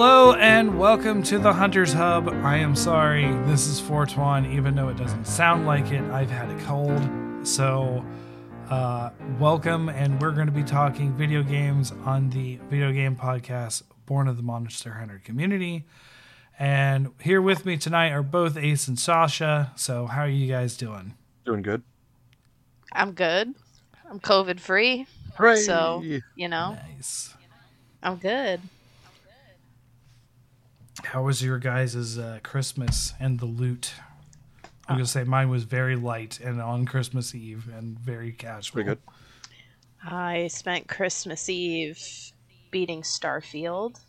Hello and welcome to the Hunter's Hub. I am sorry, this is Fortuna, even though it doesn't sound like it. I've had a cold. So, uh, welcome, and we're going to be talking video games on the video game podcast Born of the Monster Hunter community. And here with me tonight are both Ace and Sasha. So, how are you guys doing? Doing good. I'm good. I'm COVID free. Hooray! So, you know, Nice. I'm good. How was your guys' uh, Christmas and the loot? I'm going to say mine was very light and on Christmas Eve and very casual. pretty good. I spent Christmas Eve beating Starfield,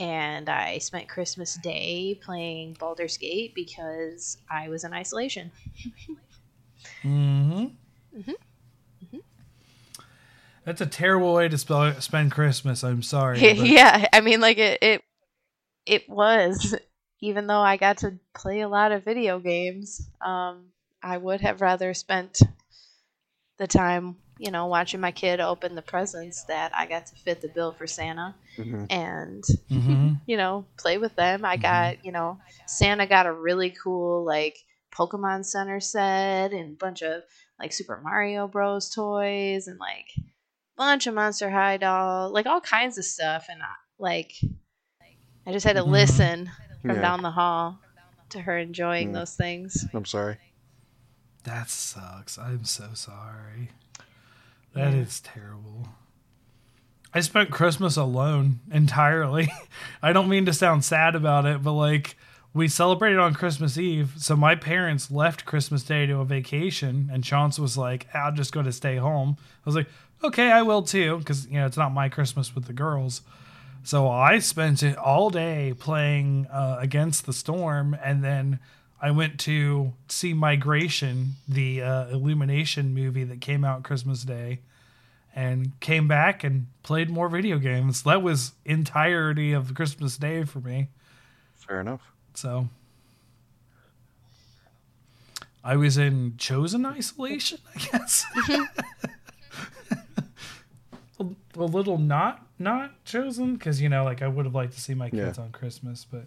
and I spent Christmas Day playing Baldur's Gate because I was in isolation. Mm-hmm. That's a terrible way to spell, spend Christmas. I'm sorry. but- yeah, I mean, like it, it, it was. Even though I got to play a lot of video games, um, I would have rather spent the time, you know, watching my kid open the presents that I got to fit the bill for Santa, hmm and Mhm. you know, play with them. I got, you know, Santa got a really cool like Pokemon Center set and a bunch of like Super Mario Bros toys and like bunch of Monster High doll, like all kinds of stuff. And like, I just had to Mhm. listen from Yeah. down the hall to her enjoying Mm. those things. I'm sorry. That sucks. I'm so sorry. That is Yeah. terrible. I spent Christmas alone entirely. I don't mean to sound sad about it, but like we celebrated on Christmas Eve. So my parents left Christmas Day to a vacation, and Chance was like, I'll just go to stay home. I was like, okay, I will too, because, you know, it's not my Christmas with the girls. So I spent it all day playing uh, Against the Storm, and then I went to see Migration, the uh, Illumination movie that came out Christmas Day, and came back and played more video games. That was entirety of Christmas Day for me. Fair enough. So I was in chosen isolation, I guess. a, a little not not chosen because you know, like I would have liked to see my kids Yeah. on Christmas, but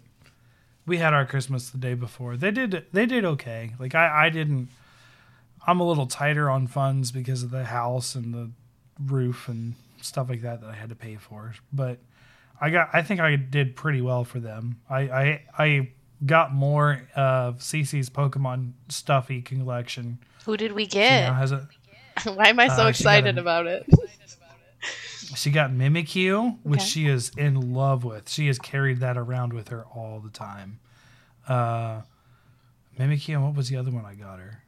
we had our Christmas the day before. They did they did okay. Like I I didn't. I'm a little tighter on funds because of the house and the roof and stuff like that that I had to pay for, but. I got. I think I did pretty well for them. I I, I got more of Cece's Pokemon stuffy collection. Who did we She get? now has a. Why am I so Uh, excited a- about it? She got Mimikyu, which Okay. she is in love with. She has carried that around with her all the time. Uh, Mimikyu. and What was the other one I got her?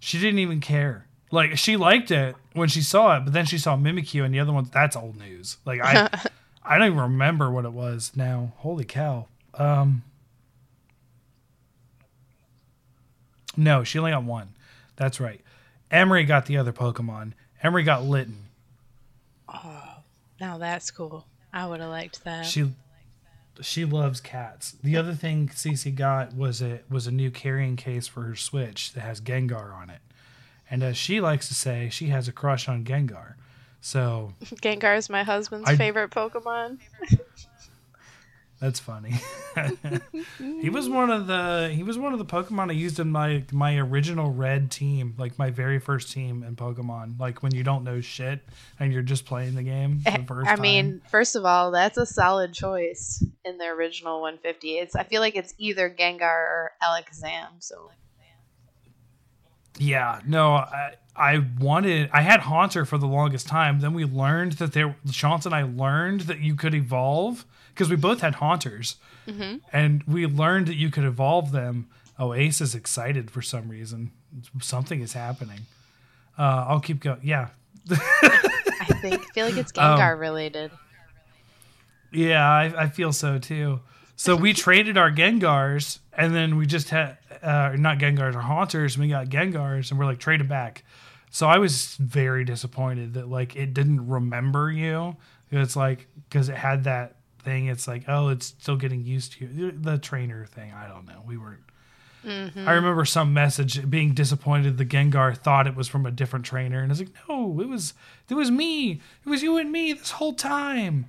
She didn't even care. Like she liked it when she saw it, but then she saw Mimikyu and the other ones. That's old news. Like I, I don't even remember what it was now. Holy cow. Um, no, she only got one. That's right. Emery got the other Pokemon. Emery got Litten. Oh, now that's cool. I would have liked that. She she loves cats. The other thing Cece got was a was a new carrying case for her Switch that has Gengar on it. And as she likes to say, she has a crush on Gengar. So Gengar is my husband's I- favorite Pokemon. That's funny. he was one of the he was one of the Pokemon I used in my my original red team, like my very first team in Pokemon. Like when you don't know shit and you're just playing the game the eh, first I time. mean, first of all, that's a solid choice in the original 150. It's I feel like it's either Gengar or Alakazam. So Yeah, no, I I wanted I had Haunter for the longest time. Then we learned that there Chance and I learned that you could evolve because we both had Haunters, and we learned that you could evolve them. Oh, Ace is excited for some reason. Something is happening. Uh, I'll keep going. Yeah, I think feel like it's Um, Gengar related. Yeah, I, I feel so too. So we traded our Gengars, and then we just had uh, not Gengars, or Haunters. And we got Gengars, and we're like trade 'em back. So I was very disappointed that like it didn't remember you. It's like because it had that thing. It's like oh, it's still getting used to you. The trainer thing. I don't know. We weren't. Mm-hmm. I remember some message being disappointed. The Gengar thought it was from a different trainer, and I was like, no, it was it was me. It was you and me this whole time.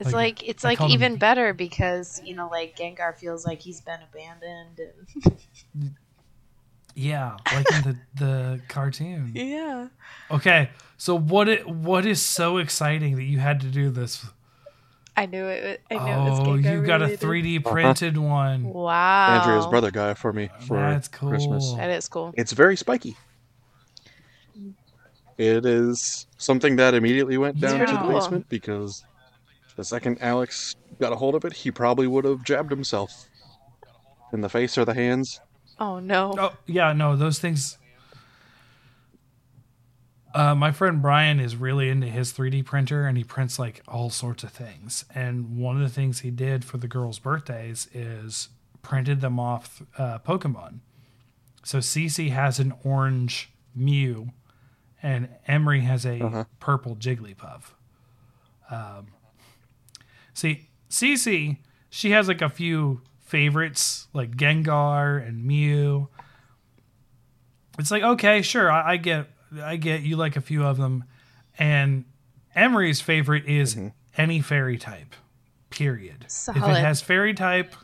It's Like, like, it's I like called him- even better because you know like Gengar feels like he's been abandoned. And... Yeah, like in the the cartoon. yeah. Okay, so what it what is so exciting that you had to do this? I knew it. I knew it was Oh, you got a 3D Uh-huh. printed one. Wow. Andrea's brother got it for me for That's cool. Christmas. That is cool. It's very spiky. It is something that immediately went It's down to the cool. basement because the second Alex got a hold of it, he probably would have jabbed himself in the face or the hands. Oh no. Oh yeah, no, those things. Uh, my friend Brian is really into his 3D printer, and he prints like all sorts of things. And one of the things he did for the girls' birthdays is printed them off uh, Pokemon. So Cece has an orange Mew, and Emery has a Uh-huh. purple Jigglypuff. Um, see, Cece, she has like a few favorites like Gengar and Mew. It's like okay, sure, I, I get, I get you like a few of them, and Emery's favorite is any fairy type. Period. If it has fairy type,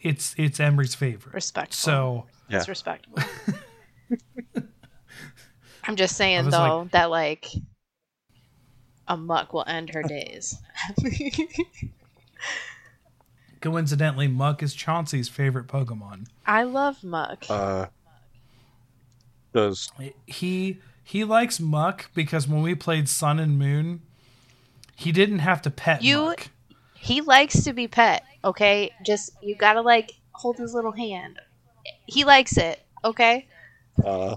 it's it's Emery's favorite. Respectful. So Yeah. It's respectable. I'm just saying was though that like a Muk will end her days. coincidentally, Muk is Chauncey's favorite Pokemon. I love Muk. Uh, does he he likes Muk because when we played Sun and Moon, he didn't have to pet You- Muk. he likes to be pet, okay? Just you gotta like hold his little hand. He likes it, okay? uh,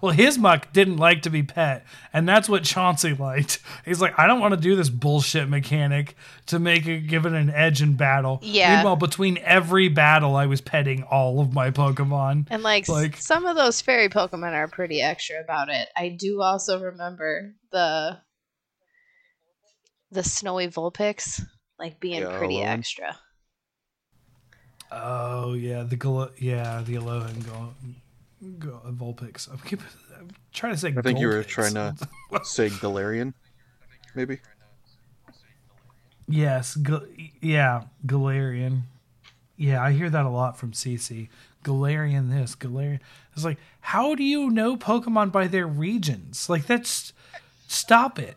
Well, his Muk didn't like to be pet, and that's what Chauncey liked. He's like, I don't want to do this bullshit mechanic to make it give it an edge in battle. Yeah. Meanwhile, between every battle, I was petting all of my Pokemon. And like, Like- some of those fairy Pokemon are pretty extra about it. I do also remember the the snowy Vulpix like being Yeah, pretty Alolan. extra. Oh yeah, the Galo- yeah the Aloha and Go- Go- Vulpix. I'm, keep, I'm trying to say. I think you were trying to say Galarian, maybe. Yes, Gal- yeah, Galarian. Yeah, I hear that a lot from Cece. Galarian this, Galarian. It's like, how do you know Pokemon by their regions? Like, that's stop it.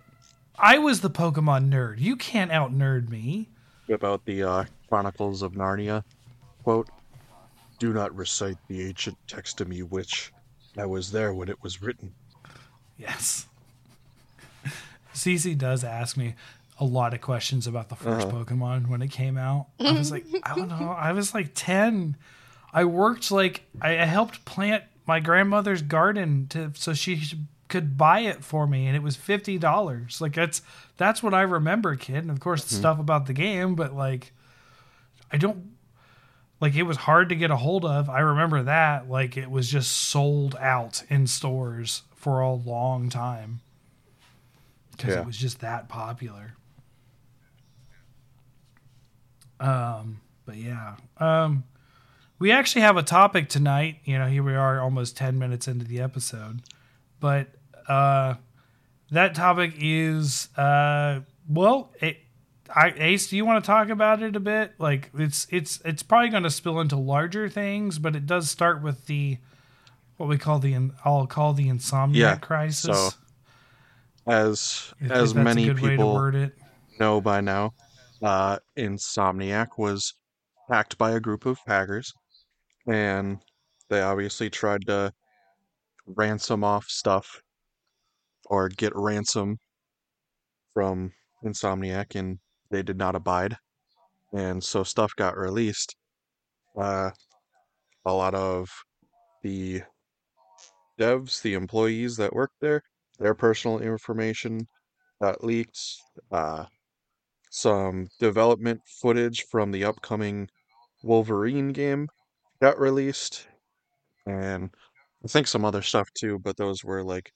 I was the Pokemon nerd. You can't out nerd me. About the uh, Chronicles of Narnia quote. Do not recite the ancient text to me, which I was there when it was written. Yes. Cece does ask me a lot of questions about the 1st Uh-huh. Pokemon when it came out. I was like, I don't know. I was like 10. I worked like, I I helped plant my grandmother's garden to so she could buy it for me and it was $50. Like that's that's what I remember, kid. And of course the stuff about the game, but like I don't like it was hard to get a hold of. I remember that like it was just sold out in stores for a long time because Yeah. it was just that popular. Um, but yeah, um, we actually have a topic tonight. You know, here we are, almost ten minutes into the episode, but uh, that topic is uh, well, it, I, Ace, do you want to talk about it a bit? Like, it's it's it's probably going to spill into larger things, but it does start with the what we call the I'll call the insomnia Yeah, crisis. so As as many a good way people word it. know by now, uh, Insomniac was hacked by a group of hackers, and they obviously tried to ransom off stuff or get ransom from Insomniac, and they did not abide, and so stuff got released. Uh, a lot of the devs, the employees that worked there, their personal information got leaked. Uh, some development footage from the upcoming Wolverine game got released, and I think some other stuff too, but those were like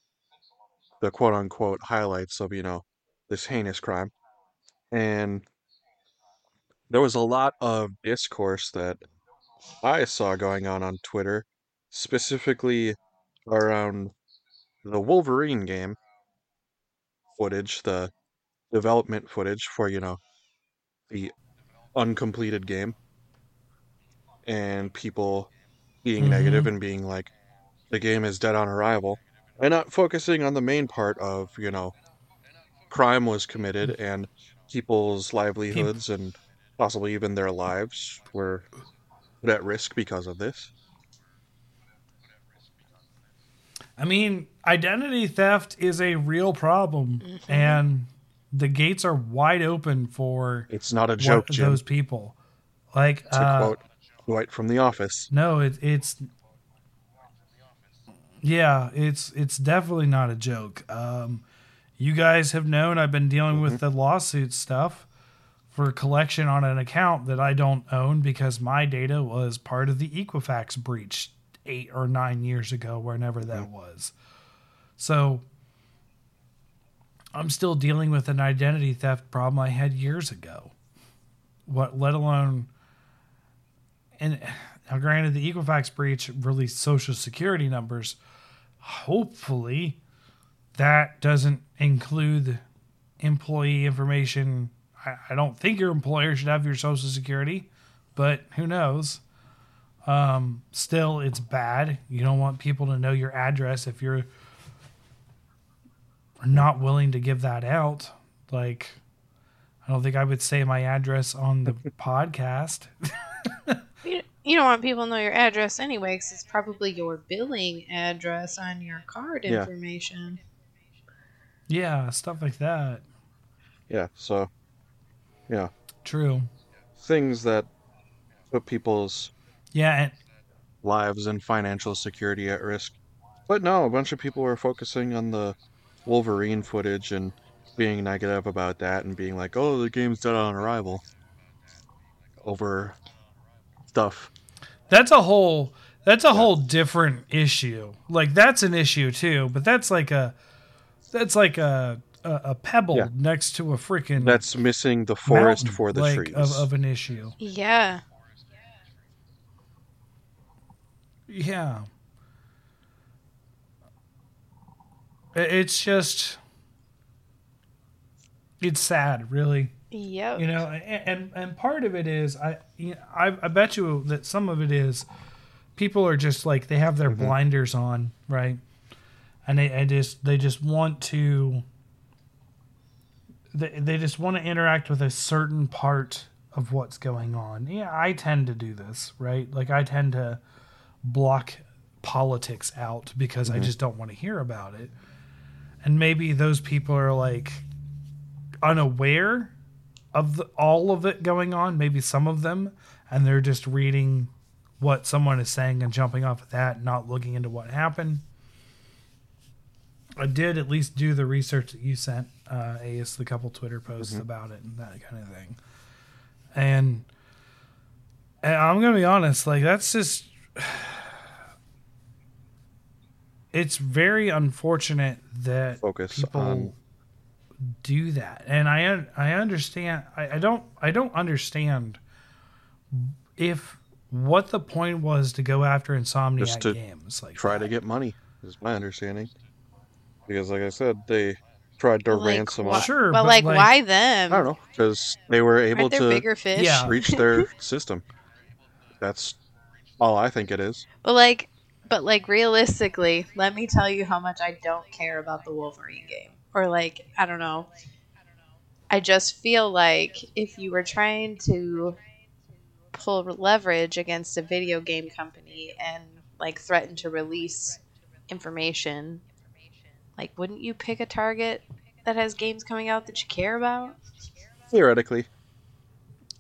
the quote unquote highlights of, you know, this heinous crime. And there was a lot of discourse that I saw going on on Twitter, specifically around the Wolverine game footage, the development footage for you know the uncompleted game and people being negative Mhm. and being like the game is dead on arrival and not focusing on the main part of you know crime was committed and people's livelihoods and possibly even their lives were put at risk because of this I mean, identity theft is a real problem, and the gates are wide open for it's not a joke Jim, those people. Like, to uh, quote Dwight from The Office. no, it, it's yeah, it's it's definitely not a joke. Um, you guys have known I've been dealing with mm-hmm. the lawsuit stuff for collection on an account that I don't own because my data was part of the Equifax breach eight or nine years ago, whenever that mm. was. So I'm still dealing with an identity theft problem I had years ago. What, let alone, and now granted, the Equifax breach released social security numbers. Hopefully, that doesn't include employee information. I, I don't think your employer should have your social security, but who knows? Um, still, it's bad. You don't want people to know your address if you're not willing to give that out. Like, I don't think I would say my address on the podcast. You, you don't want people to know your address anyway, because it's probably your billing address on your card Yeah. information. Yeah, stuff like that. Yeah, so yeah, True. things that put people's Yeah, and lives and financial security at risk. But no, a bunch of people were focusing on the Wolverine footage and being negative about that and being like, "Oh, the game's dead on arrival." Over stuff. that's a whole that's a whole different issue. Like that's an issue too, but that's like a that's like a a, a pebble Yeah. next to a freaking That's missing the forest for the like, trees. of, of an issue. Yeah. Yeah. It's just it's sad, really. Yep. You know, and and part of it is I you know, I, I bet you that some of it is people are just like they have their Mm-hmm. blinders on, right? And they, they just they just want to they, they just want to interact with a certain part of what's going on. Yeah, I tend to do this, right? Like I tend to block politics out because I mm-hmm. just don't want to hear about it. And maybe those people are like unaware of the, all of it going on, maybe some of them, and they're just reading what someone is saying and jumping off of that, not looking into what happened. I did at least do the research that you sent, uh, Ace, the couple Twitter posts about it and that kind of thing. And, and I'm gonna be honest, like that's just it's very unfortunate that Focus people on do that and i i understand I, I don't i don't understand if what the point was to go after insomniac Just to games like try to get money, is my understanding. Because, like I said, they tried to Like, ransom wha- off. Sure, but, but, like, like- why them? I don't know, because they were able to bigger fish? Yeah. reach their system. That's all I think it is. But like, but like realistically, let me tell you how much I don't care about the Wolverine game. Or like, I don't know. I just feel like if you were trying to pull leverage against a video game company and like threaten to release information, like wouldn't you pick a target that has games coming out that you care about? Theoretically,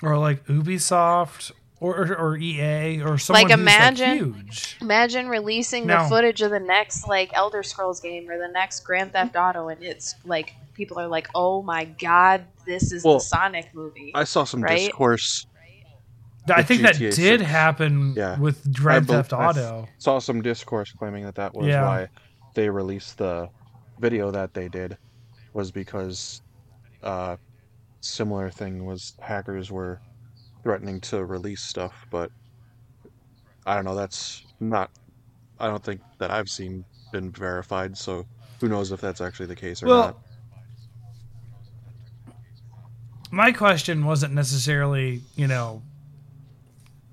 or like ubisoft or or, or ea or someone Like, who's, imagine- huge Imagine releasing No. the footage of the next like Elder Scrolls game or the next Grand Theft Auto, and it's like people are like, "Oh my god, this is Well, the Sonic movie." I saw some Right? discourse. i with think that did 6. happen Yeah. with grand I theft I f- auto Saw some discourse claiming that that was Yeah. why they released the video that they did, was because uh, similar thing was hackers were threatening to release stuff, but I don't know. That's not. I don't think that I've seen been verified. So who knows if that's actually the case or Well, not? my question wasn't necessarily, you know,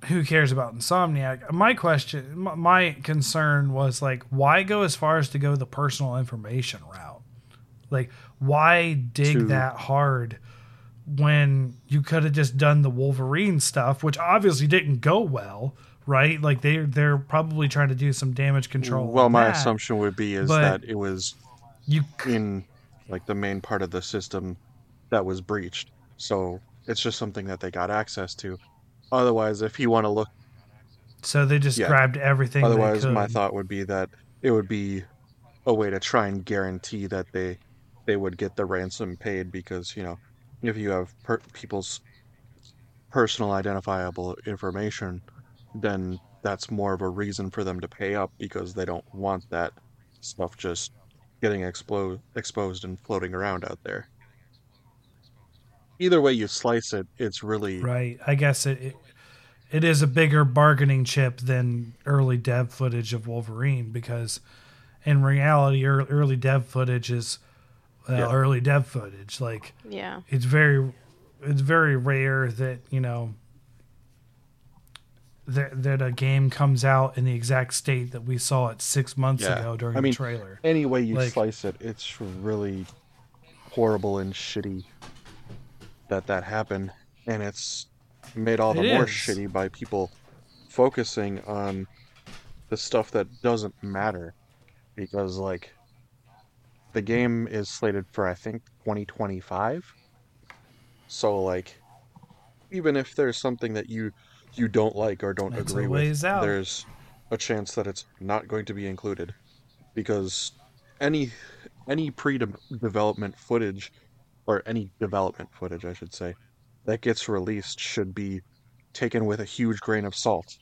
who cares about Insomniac? My question, my- concern was like, why go as far as to go the personal information route? Like, why dig that hard when you could have just done the Wolverine stuff, which obviously didn't go well, right? Like they they're probably trying to do some damage control. Well, my that. assumption would be is but- that it was you c- in like the main part of the system that was breached. So it's just something that they got access to. Otherwise, if you want to look, so they just Yeah. grabbed everything. they otherwise my thought would be that it would be a way to try and guarantee that they they would get the ransom paid because you know if you have per- people's personal identifiable information, then that's more of a reason for them to pay up because they don't want that stuff just getting explode exposed and floating around out there. Either way you slice it, it's really Right. I guess it, it it is a bigger bargaining chip than early dev footage of Wolverine because in reality early dev footage is well, Yeah. early dev footage like Yeah. it's very it's very rare that, you know, that that a game comes out in the exact state that we saw it 6 months Yeah. ago during I mean, the trailer. any way you Like- slice it, it's really horrible and shitty that that happened, and it's made all the It more is. shitty by people focusing on the stuff that doesn't matter, because like the game is slated for I think 2025, so like even if there's something that you you don't like or don't a agree with, out. there's a chance that it's not going to be included because any any pre-development footage or any development footage I should say that gets released should be taken with a huge grain of salt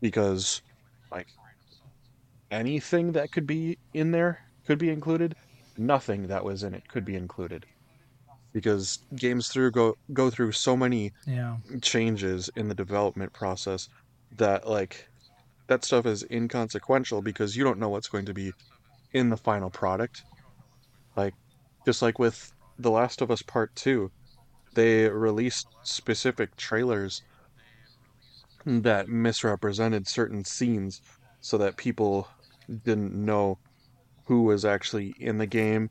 because like anything that could be in there could be included nothing that was in it could be included because games through go go through so many Yeah. changes in the development process that like that stuff is inconsequential because you don't know what's going to be in the final product like just like with the last of us part 2 they released specific trailers that misrepresented certain scenes so that people didn't know who was actually in the game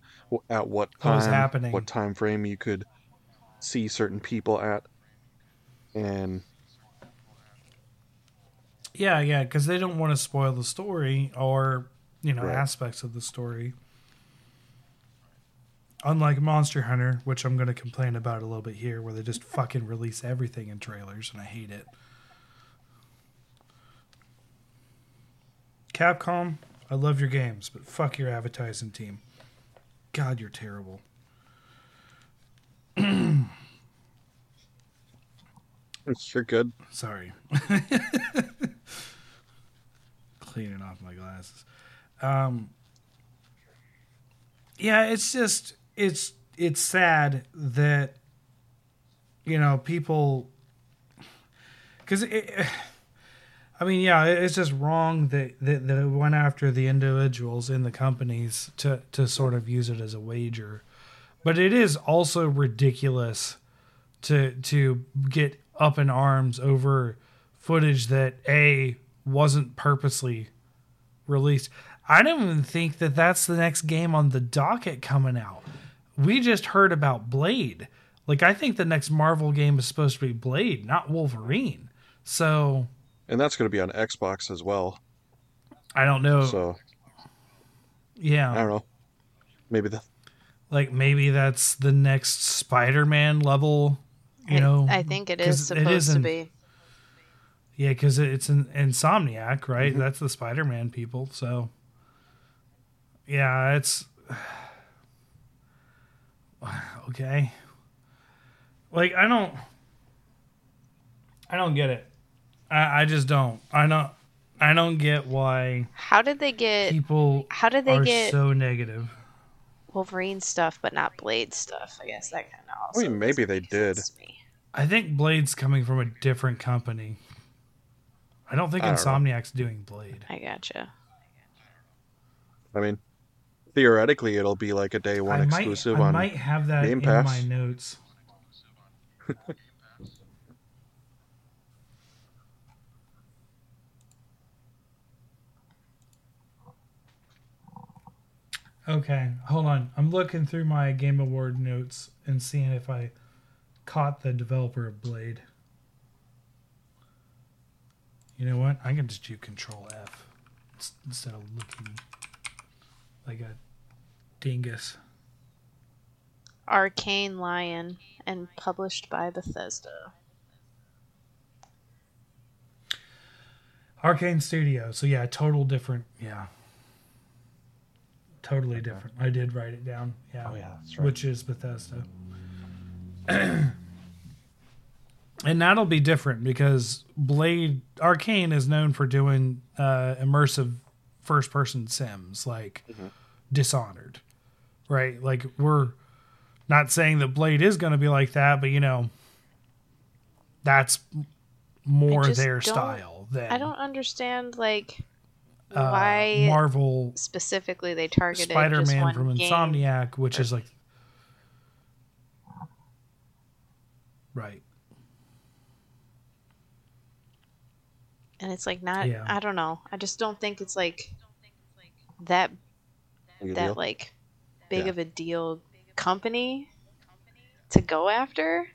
at what What was time happening. what time frame you could see certain people at and Yeah, yeah, because they don't want to spoil the story or you know Right. aspects of the story. Unlike Monster Hunter, which I'm going to complain about a little bit here, where they just fucking release everything in trailers, and I hate it. Capcom, I love your games, but fuck your advertising team. God, you're terrible. you're good Sorry. Cleaning off my glasses. Um, yeah, it's just it's it's sad that you know people because I mean, yeah, it's just wrong that, that that it went after the individuals in the companies to to sort of use it as a wager, but it is also ridiculous to to get up in arms over footage that a wasn't purposely released. I don't even think that that's the next game on the docket coming out. We just heard about Blade. Like I think the next Marvel game is supposed to be Blade, not Wolverine. So and that's going to be on Xbox as well. I don't know. So yeah, I don't know. Maybe the like maybe that's the next Spider-Man level. You I, know, I think it 'cause is supposed to in- be. Yeah, because it's an Insomniac, right? Mhm. That's the Spider-Man people. So, yeah, it's okay. Like I don't, I don't get it. I, I just don't. I don't. I don't get why How did they get? people How did they are get so negative. Wolverine stuff, but not Blade stuff? I guess that kind of also. mean, maybe they did. sense to me. I think Blade's coming from a different company. I don't think I don't know. Insomniac's doing Blade. I gotcha. I mean, theoretically, it'll be like a day one I might, exclusive I on. might have that Game in Pass. my notes. Okay, hold on. I'm looking through my Game Award notes and seeing if I caught the developer of Blade. You know what? I can just do Control F instead of looking like a dingus. Arkane Lyon and published by Bethesda. Arkane Studio. So yeah, total different. Yeah, totally Okay. different. I did write it down. Yeah, Oh yeah, that's right. which is Bethesda. and that'll be different because Blade Arcane is known for doing uh, immersive first person sims like Mhm. Dishonored, right? Like we're not saying that Blade is going to be like that, but you know, that's more their style than I don't understand like uh, why Marvel specifically they targeted Spider-Man one from game. Insomniac, which is like right. and it's like not Yeah. I don't know. I just don't think it's like that that deal. like big Yeah. of a deal company to go after.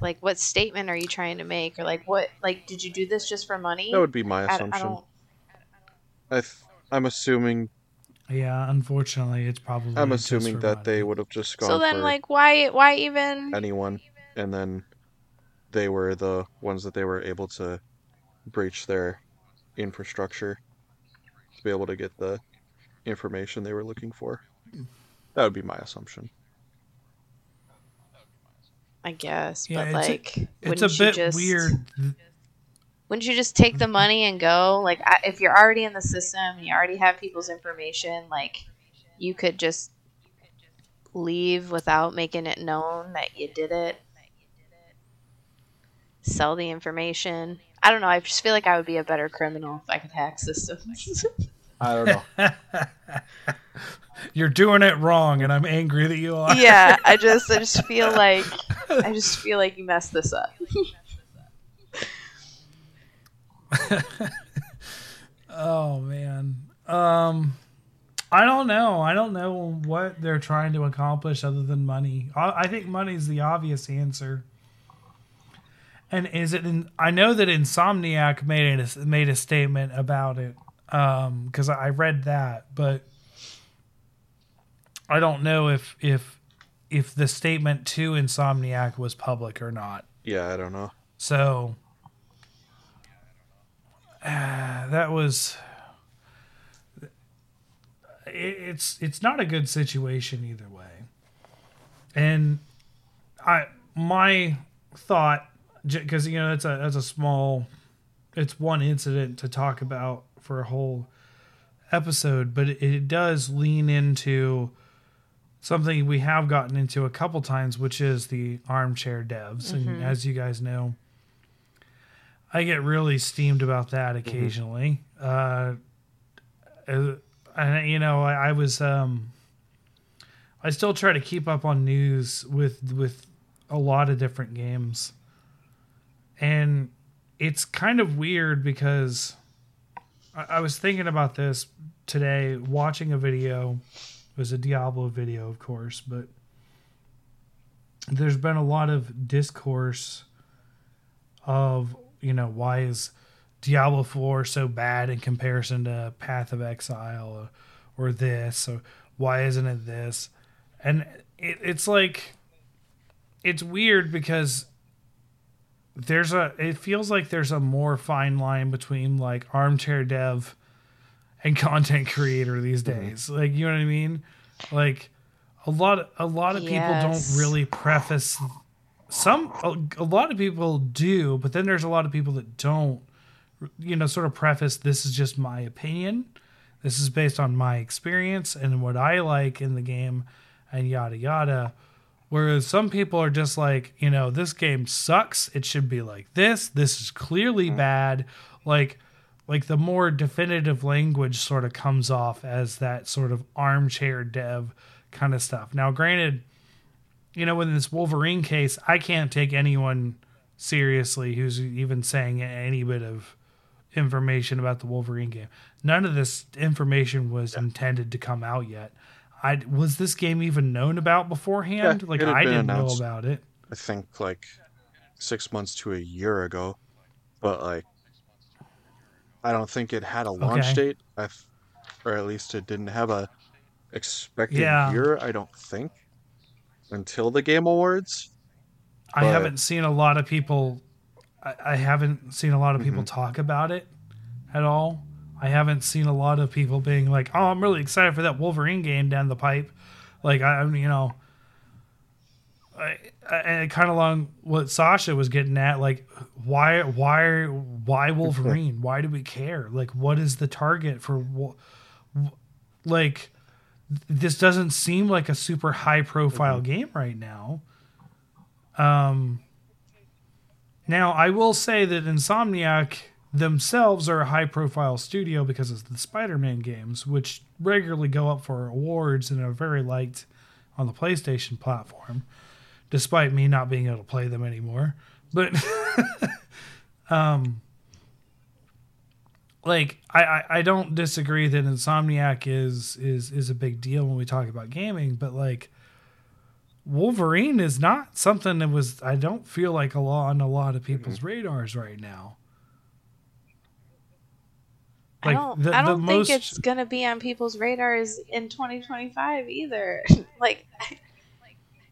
Like what statement are you trying to make or like what like did you do this just for money? That would be my I, I assumption. I th- I'm assuming Yeah, unfortunately, it's probably. I'm just assuming for that they would have just gone So then for like why why even anyone, and then they were the ones that they were able to breach their infrastructure to be able to get the information they were looking for. Hmm. That would be my assumption. I guess, Yeah, but it's a- like It's wouldn't a you bit just, weird. Wouldn't you just take the money and go? Like, I, if you're already in the system, and you already have people's information. Like, you could just leave without making it known that you did it. Sell the information. I don't know. I just feel like I would be a better criminal if I could hack systems. I don't know. You're doing it wrong, and I'm angry that you are. yeah, I just, I just feel like, I just feel like you messed this up. Oh man. Um I don't know. I don't know what they're trying to accomplish other than money. I, I think money's the obvious answer. And is it in I know that Insomniac made it made a statement about it um cuz I read that, but I don't know if if if the statement to Insomniac was public or not. Yeah, I don't know. So uh, that was it, it's it's not a good situation either way. And I my thought because you know it's a it's a small it's one incident to talk about for a whole episode, but it, it does lean into something we have gotten into a couple times, which is the armchair devs. And as you guys know, I get really steamed about that occasionally. Uh, uh, and you know, I, I was um, I still try to keep up on news with with a lot of different games, and it's kind of weird because I, I was thinking about this today, watching a video. It was a Diablo video, of course, but there's been a lot of discourse of you know why is Diablo 4 so bad in comparison to Path of Exile or, or this or why isn't it this and it, it's like it's weird because there's a it feels like there's a more fine line between like armchair dev and content creator these mm-hmm. days. Like you know what i mean? Like a lot a lot of people don't really preface some a, a lot of people do but then there's a lot of people that don't you know sort of preface this is just my opinion. This is based on my experience and what i like in the game and yada yada whereas some people are just like you know this game sucks. It should be like this. This is clearly mm. bad. Like like the more definitive language sort of comes off as that sort of armchair dev kind of stuff. Now granted you know, in this Wolverine case, I can't take anyone seriously who's even saying any bit of information about the Wolverine game. None of this information was intended to come out yet. I was this game even known about beforehand? Yeah, like I didn't know about it. I think like six months to a year ago, but like I don't think it had a launch Okay. date. I or at least it didn't have a expected Yeah. year. I don't think until the Game Awards. I But- haven't seen a lot of people. I, I haven't seen a lot of Mm-hmm. people talk about it at all. I haven't seen a lot of people being like, "Oh, I'm really excited for that Wolverine game down the pipe." Like I, I'm, you know, I, I kind of along what Sasha was getting at. Like, why, why, why Wolverine? why do we care? Like, what is the target for? Like, this doesn't seem like a super high profile game right now. Um, now, I will say that Insomniac themselves are a high profile studio because of the Spider Man games, which regularly go up for awards and are very liked on the PlayStation platform, despite me not being able to play them anymore. But, um, like I, I, I don't disagree that Insomniac is is is a big deal when we talk about gaming, but like Wolverine is not something that was I don't feel like a lot on a lot of people's radars right now. I don't. the- I don't think most- it's gonna be on people's radars in 2025 either. like,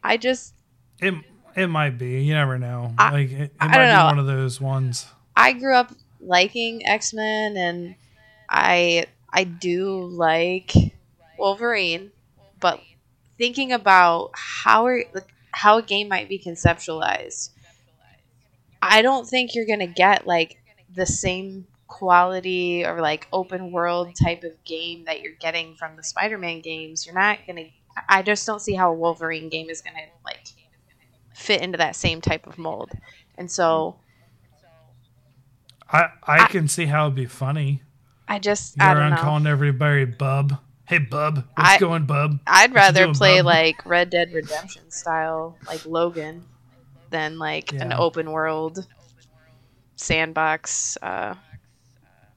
I just It it might be. You never know. I- like it, it I might be know. one of those ones. I grew up liking X Men, and I I do like Wolverine, but thinking about how are, how a game might be conceptualized, I don't think you're gonna get like the same quality or like open world type of game that you're getting from the Spider-Man games. You're not gonna. I just don't see how a Wolverine game is gonna like fit into that same type of mold, and so. I I I- can see how it'd be funny. I just You're I don't around know. calling everybody bub. Hey bub, what's I- going, bub? I'd What rather doing, play bub? like Red Dead Redemption style, like Logan, than like an open world sandbox. Uh,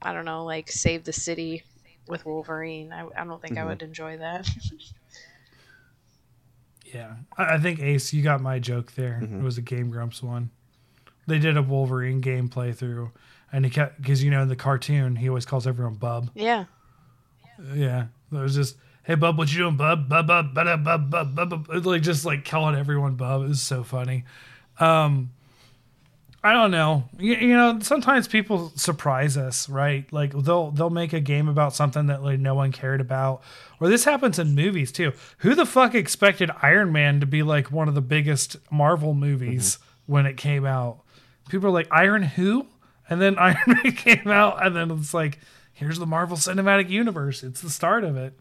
I don't know, like save the city with Wolverine. I, I don't think I Mhm. would enjoy that. Yeah, I, I think Ace, you got my joke there. Mhm. It was a Game Grumps one. They did a Wolverine game playthrough, and he kept because you know in the cartoon he always calls everyone Bub. yeah, Yeah, it was just, hey Bub, what you doing, Bub? Bub, bub, bub, bub, bub, bub, bub. Like just like calling everyone Bub. It was so funny. Um, I don't know. You, you know, sometimes people surprise us, right? Like they'll they'll make a game about something that like no one cared about, or this happens in movies too. Who the fuck expected Iron Man to be like one of the biggest Marvel movies mm-hmm. when it came out? People are like Iron who, and then Iron Man came out, and then it's like here's the Marvel Cinematic Universe. It's the start of it.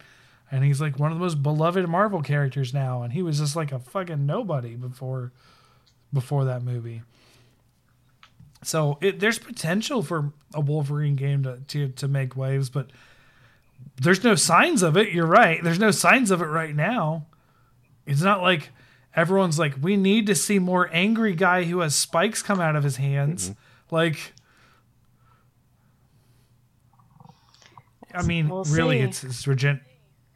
And he's like one of the most beloved Marvel characters now, and he was just like a fucking nobody before before that movie. So it, there's potential for a Wolverine game to, to to make waves, but there's no signs of it. You're right. There's no signs of it right now. It's not like everyone's like, we need to see more angry guy who has spikes come out of his hands. Like, I mean, We'll really, see. it's it's regen,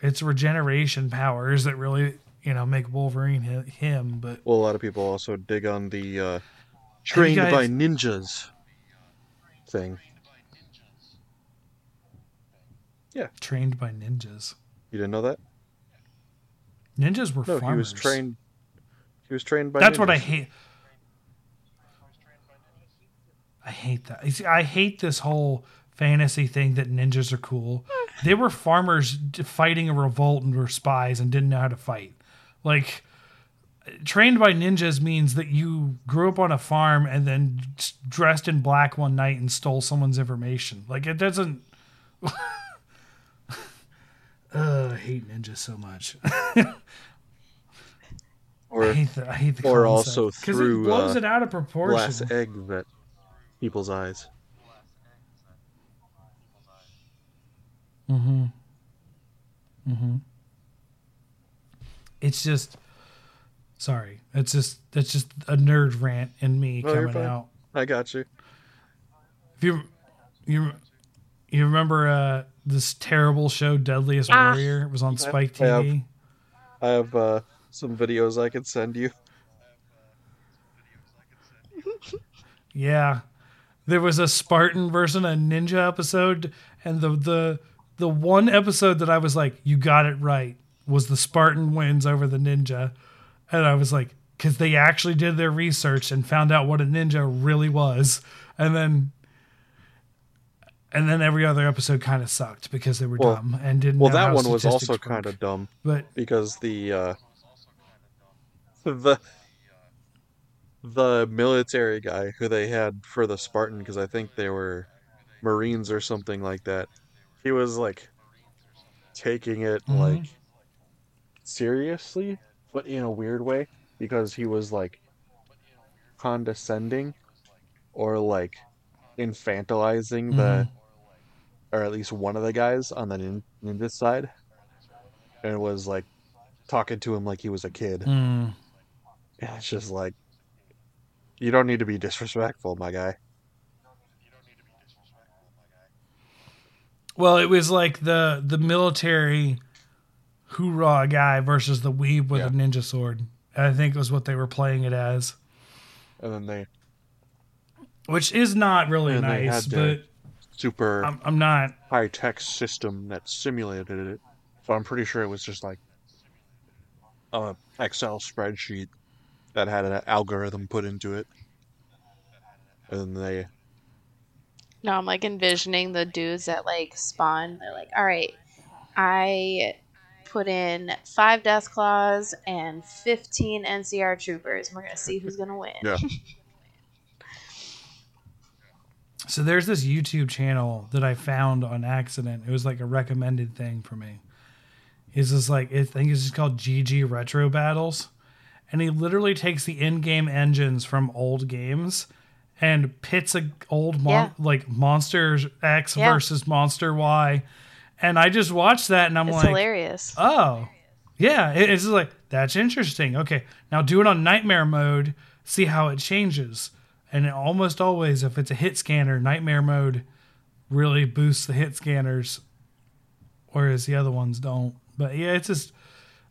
it's regeneration powers that really you know make Wolverine him. But Well, a lot of people also dig on the uh, trained by ninjas thing. Yeah. Trained by ninjas. You didn't know that? Ninjas were No, farmers. he was trained. He was trained by. That's what I hate. I hate that. You see, I hate this whole fantasy thing that ninjas are cool. They were farmers fighting a revolt and were spies and didn't know how to fight. Like, trained by ninjas means that you grew up on a farm and then dressed in black one night and stole someone's information. Like, it doesn't. Ugh, I hate ninjas so much. I Or hate the, I hate the or concept. also 'Cause through, it blows uh, it out of proportion. glass egg that people's eyes. Mm-hmm. Mm-hmm. It's just Sorry, it's just that's just a nerd rant in me No, coming out. I got you. If you you you remember uh, this terrible show, Deadliest Ah. Warrior? It was on Spike I have. TV. I have uh, some videos I could send you. Yeah. There was a Spartan versus a ninja episode and the the the one episode that I was like, you got it right, was the Spartan wins over the ninja. And I was like, cuz they actually did their research and found out what a ninja really was. And then and then every other episode kind of sucked because they were Well- dumb and didn't Well, that one was also kind of dumb but because the uh, the the military guy who they had for the Spartan, because I think they were Marines or something like that. He was like taking it Mhm. like seriously, but in a weird way, because he was like condescending or like infantilizing the or at least one of the guys on the nin- ninja side and was like talking to him like he was a kid. Mm. and it's just like you don't need to be disrespectful my guy. Well, it was like the the military hoorah guy versus the weeb with Yeah. a ninja sword. I think was what they were playing it as, and then they which is not really nice. But super I'm, I'm not. high tech system that simulated it so i'm pretty sure it was just like a excel spreadsheet that had an algorithm put into it and then they No, I'm like envisioning the dudes that like spawn. They're like, all right, I put in five Deathclaws and 15 NCR troopers. and We're gonna see who's gonna win. Yeah. So there's this YouTube channel that I found on accident. It was like a recommended thing for me. It's just like I think it's just called GG Retro Battles, and he literally takes the in-game engines from old games and pits a old mon- Yeah. like Monster X Yeah. versus Monster Y, and I just watched that and I'm It's like, hilarious. Oh, yeah. It, it's just like that's interesting. Okay, now do it on nightmare mode. See how it changes. And almost always, if it's a hit scanner, nightmare mode really boosts the hit scanners, whereas the other ones don't. But yeah, it's just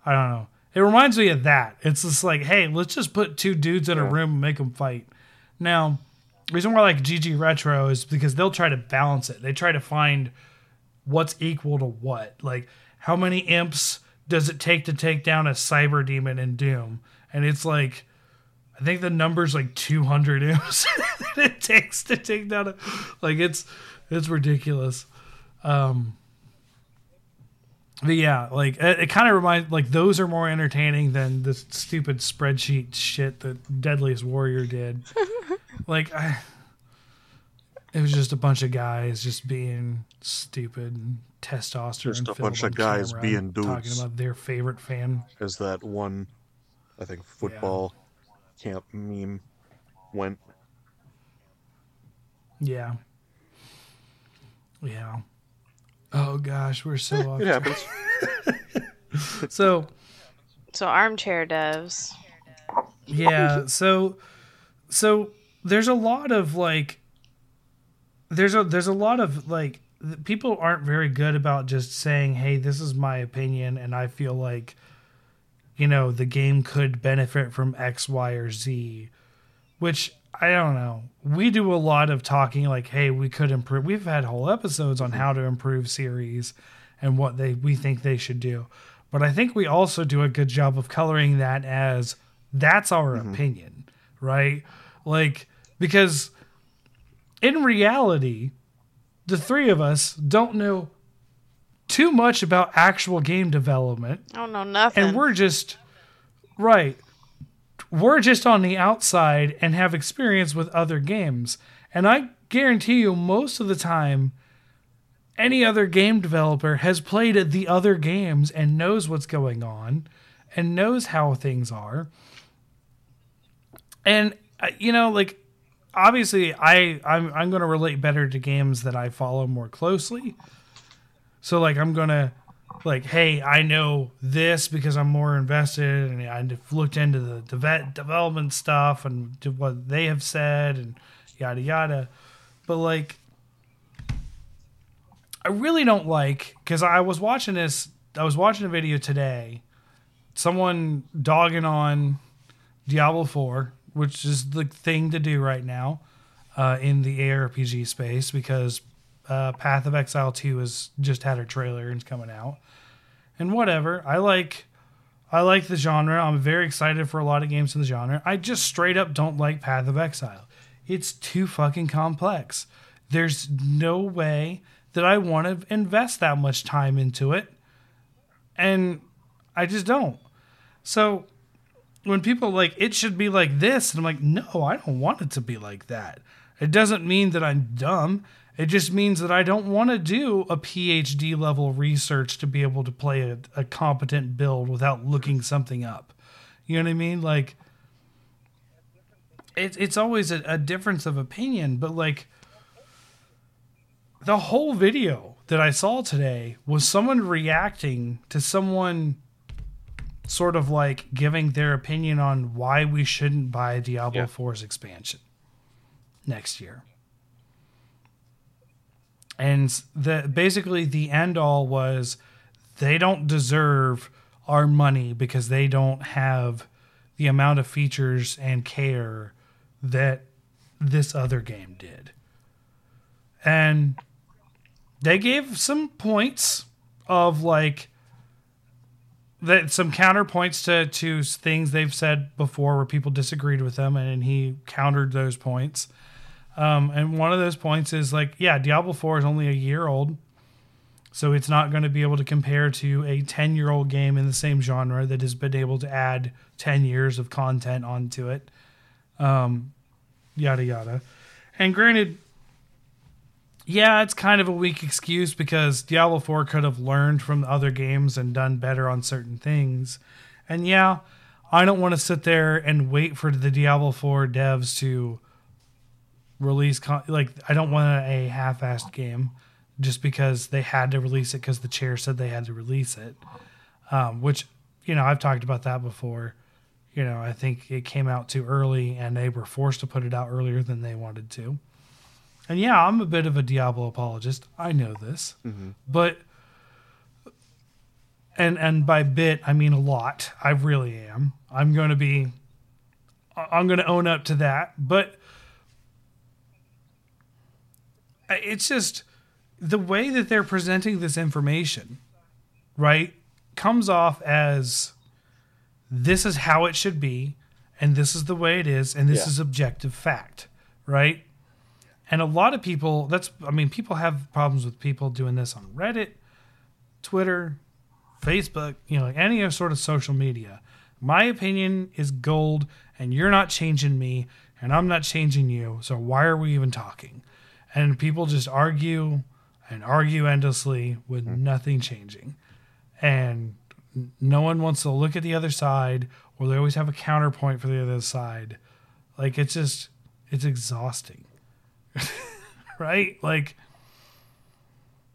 I don't know. It reminds me of that. It's just like, hey, let's just put two dudes in a room and make them fight. Now, the reason why I like GG Retro is because they'll try to balance it. They try to find what's equal to what. Like, how many imps does it take to take down a cyber demon in Doom? And it's like, I think the number's like 200 imps that it takes to take down a. Like, it's it's ridiculous. Um, but yeah, like it, it kind of reminds like those are more entertaining than the stupid spreadsheet shit that Deadliest Warrior did. like I, it was just a bunch of guys just being stupid and testosterone. Just a bunch of guys being dudes. talking dudes. about their favorite fan. as that one i think football camp meme went Yeah. Yeah. Oh gosh, we're so eh, off. it happens So So armchair devs. yeah so so there's a lot of like there's a there's a lot of like th- people aren't very good about just saying hey this is my opinion and i feel like you know the game could benefit from x y or z. Which i don't know. We do a lot of talking like hey we could improve we've had whole episodes on how to improve series and what they we think they should do. But i think we also do a good job of coloring that as that's our mm-hmm. opinion right? Like because in reality the three of us don't know too much about actual game development. I don't know nothing. and we're just right we're just on the outside and have experience with other games. And i guarantee you most of the time any other game developer has played the other games and knows what's going on and knows how things are. And uh, you know like obviously i i'm, I'm going to relate better to games that i follow more closely so like i'm going to like, hey, I know this because I'm more invested, and I've looked into the deve- development stuff and what they have said, and yada yada. But like, I really don't like because I was watching this. I was watching a video today. Someone dogging on Diablo Four, which is the thing to do right now uh, in the ARPG space because uh, Path of Exile 2 has just had a trailer and it's coming out. And whatever. I like I like the genre. I'm very excited for a lot of games in the genre. I just straight up don't like Path of Exile. It's too fucking complex. There's no way that I want to invest that much time into it. And I just don't. So when people like it should be like this, and I'm like, no, I don't want it to be like that. It doesn't mean that I'm dumb. It just means that I don't want to do a PhD level research to be able to play a, a competent build without looking something up. You know what I mean? Like, it's it's always a, a difference of opinion, but like the whole video that I saw today was someone reacting to someone sort of like giving their opinion on why we shouldn't buy Diablo Yeah. 4's expansion next year. And the basically the end all was they don't deserve our money because they don't have the amount of features and care that this other game did. And they gave some points of like that some counterpoints to to things they've said before where people disagreed with them and he countered those points. Um, and one of those points is like, yeah, Diablo 4 is only a year old. So it's not going to be able to compare to a 10 year old game in the same genre that has been able to add 10 years of content onto it. Um, yada, yada. And granted, yeah, it's kind of a weak excuse because Diablo 4 could have learned from the other games and done better on certain things. And yeah, I don't want to sit there and wait for the Diablo 4 devs to release con- like I don't want a half-assed game just because they had to release it because the chair said they had to release it. Um, which you know I've talked about that before. You know I think it came out too early and they were forced to put it out earlier than they wanted to. And yeah, I'm a bit of a Diablo apologist. I know this, mm-hmm. but and and by bit I mean a lot. I really am. I'm going to be. I'm going to own up to that, but it's just the way that they're presenting this information, right, comes off as this is how it should be, and this is the way it is, and this Yeah. is objective fact, right? And a lot of people, that's, I mean, people have problems with people doing this on Reddit, Twitter, Facebook, you know, any sort of social media. My opinion is gold, and you're not changing me, and I'm not changing you. So why are we even talking? And people just argue and argue endlessly with mm-hmm. nothing changing. And no one wants to look at the other side, or they always have a counterpoint for the other side. Like it's just, it's exhausting. right? Like,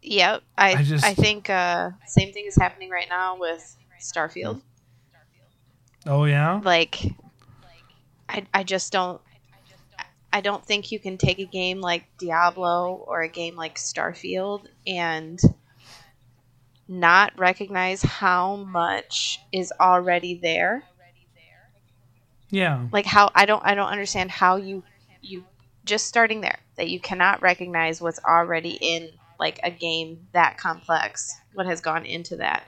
Yep. I I I, think uh, same thing is happening right now with Starfield. oh yeah? Like, I I just don't. I don't think you can take a game like Diablo or a game like Starfield and not recognize how much is already there. Yeah. Like how I don't I don't understand how you you just starting there that you cannot recognize what's already in like a game that complex, what has gone into that,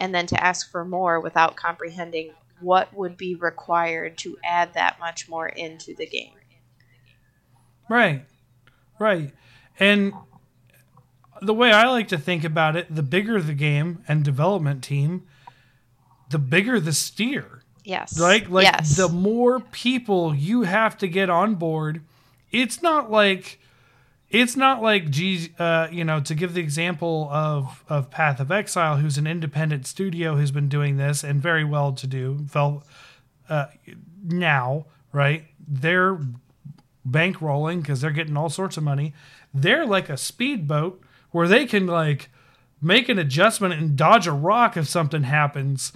and then to ask for more without comprehending what would be required to add that much more into the game. Right. Right. And the way I like to think about it, the bigger the game and development team, the bigger the steer. Yes. Like like yes. the more people you have to get on board, it's not like it's not like geez, uh, you know, to give the example of of Path of Exile, who's an independent studio who's been doing this and very well to do. Felt uh, now, right? They're bankrolling because they're getting all sorts of money. They're like a speedboat where they can like make an adjustment and dodge a rock if something happens.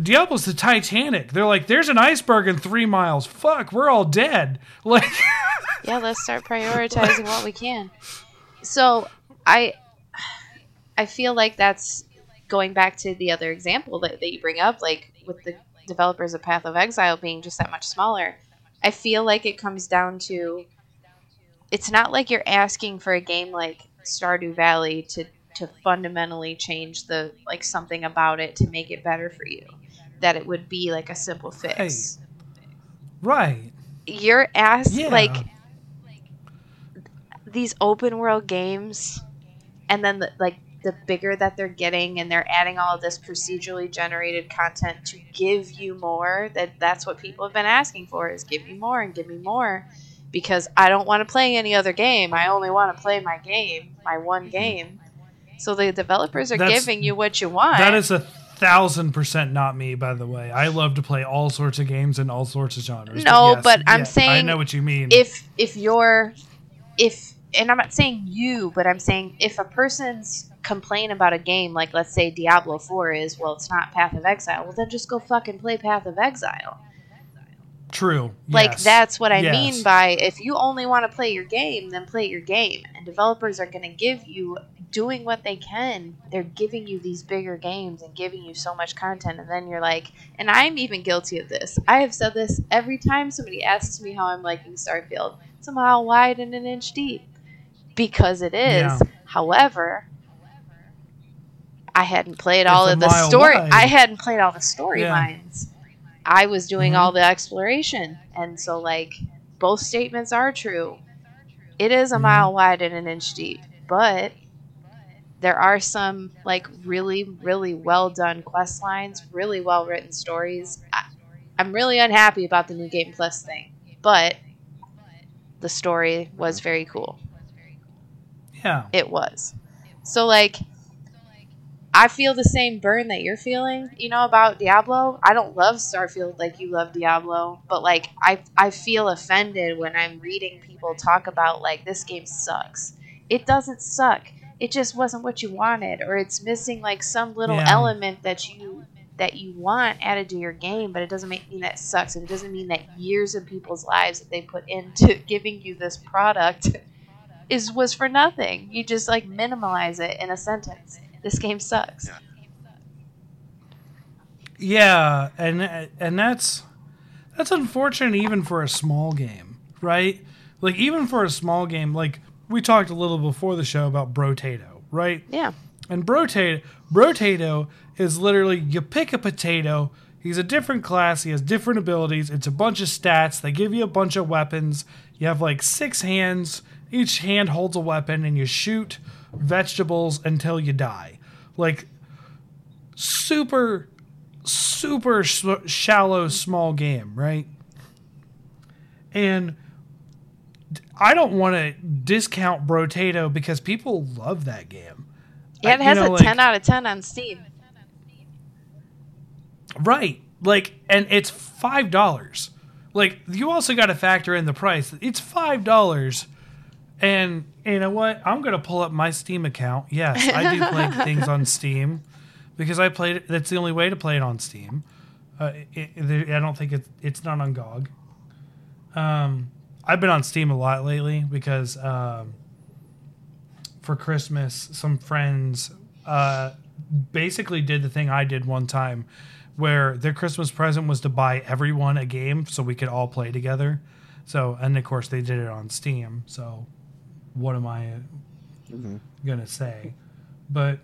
Diablo's the Titanic. They're like, there's an iceberg in three miles. Fuck, we're all dead. Like, yeah, let's start prioritizing what we can. So I, I feel like that's going back to the other example that, that you bring up, like with the developers of Path of Exile being just that much smaller. I feel like it comes down to it's not like you're asking for a game like Stardew Valley to to fundamentally change the like something about it to make it better for you. That it would be like a simple fix. right. You're asked Yeah. like these open world games and then the, like the bigger that they're getting and they're adding all of this procedurally generated content to give you more that that's what people have been asking for is give me more and give me more because I don't want to play any other game. I only want to play my game, my one mm-hmm. game. So the developers are That's- giving you what you want. That is a thousand percent not me, by the way. I love to play all sorts of games in all sorts of genres. No, yes, but I'm yeah, I saying know what you mean. if if you're if and I'm not saying you, but I'm saying if a person's complain about a game like let's say Diablo 4 is, well it's not Path of Exile, well then just go fucking play Path of Exile. True. Like yes. that's what I Yes. mean by if you only want to play your game, then play your game. And developers are going to give you doing what they can. They're giving you these bigger games and giving you so much content and then you're like, and I'm even guilty of this. I have said this every time somebody asks me how I'm liking Starfield. It's a mile wide and an inch deep because it is. Yeah. However, I hadn't played all of the story. wide. I hadn't played all the Yeah. I was doing Mhm. all the exploration, and so like both statements are true. It is a Mhm. mile wide and an inch deep, but there are some like really, really well done quest lines, really well written stories. I, I'm really unhappy about the new Game Plus thing, but the story was very cool. Yeah. It was. So like I feel the same burn that you're feeling, you know, about Diablo. I don't love Starfield like you love Diablo, but like I I feel offended when I'm reading people talk about like this game sucks. It doesn't suck. It just wasn't what you wanted or it's missing like some little Yeah. element that you that you want added to your game, but it doesn't mean that sucks and it doesn't mean that years of people's lives that they put into giving you this product is was for nothing. You just like minimalize it in a sentence. This game sucks. Yeah. Yeah, and and that's that's unfortunate even for a small game, right? Like even for a small game, like we talked a little before the show about Brotato, right? Yeah. And Brotato, Brotato is literally you pick a potato. He's a different class. He has different abilities. It's a bunch of stats. They give you a bunch of weapons. You have like six hands. Each hand holds a weapon, and you shoot vegetables until you die. Like super, super sh- shallow, small game, right? And I don't want to discount Brotato because people love that game. Yeah, it has know, a like- 10 out of 10 on Steam. Right. Like, and it's five dollars. Like, you also got to factor in the price. It's five dollars. And you know what? I'm gonna pull up my Steam account. Yes, I do play things on Steam because I played it. That's the only way to play it on Steam. Uh, it, it, I don't think it's it's not on GOG. Um, I've been on Steam a lot lately because um, for Christmas, some friends uh, basically did the thing I did one time, where their Christmas present was to buy everyone a game so we could all play together. So, and of course, they did it on Steam. So, what am I Mhm. gonna say? But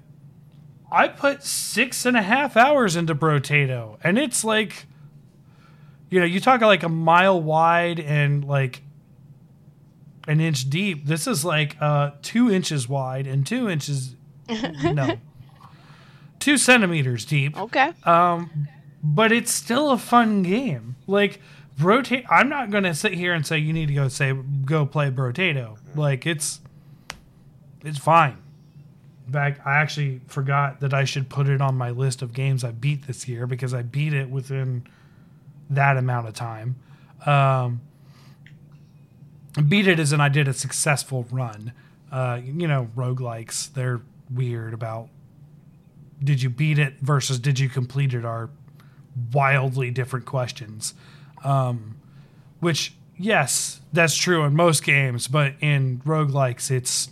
I put six and a half hours into Brotato, and it's like, you know, you talk like a mile wide and like an inch deep. This is like uh, two inches wide and two inches, no, two centimeters deep. Okay. Um, but it's still a fun game. Like rotate. I'm not gonna sit here and say you need to go say go play Brotato. Like it's it's fine. In fact, I actually forgot that I should put it on my list of games I beat this year because I beat it within that amount of time. Um, beat it as in I did a successful run. Uh, you know, roguelikes, they're weird about did you beat it versus did you complete it are wildly different questions. Um, which, yes, that's true in most games, but in roguelikes, it's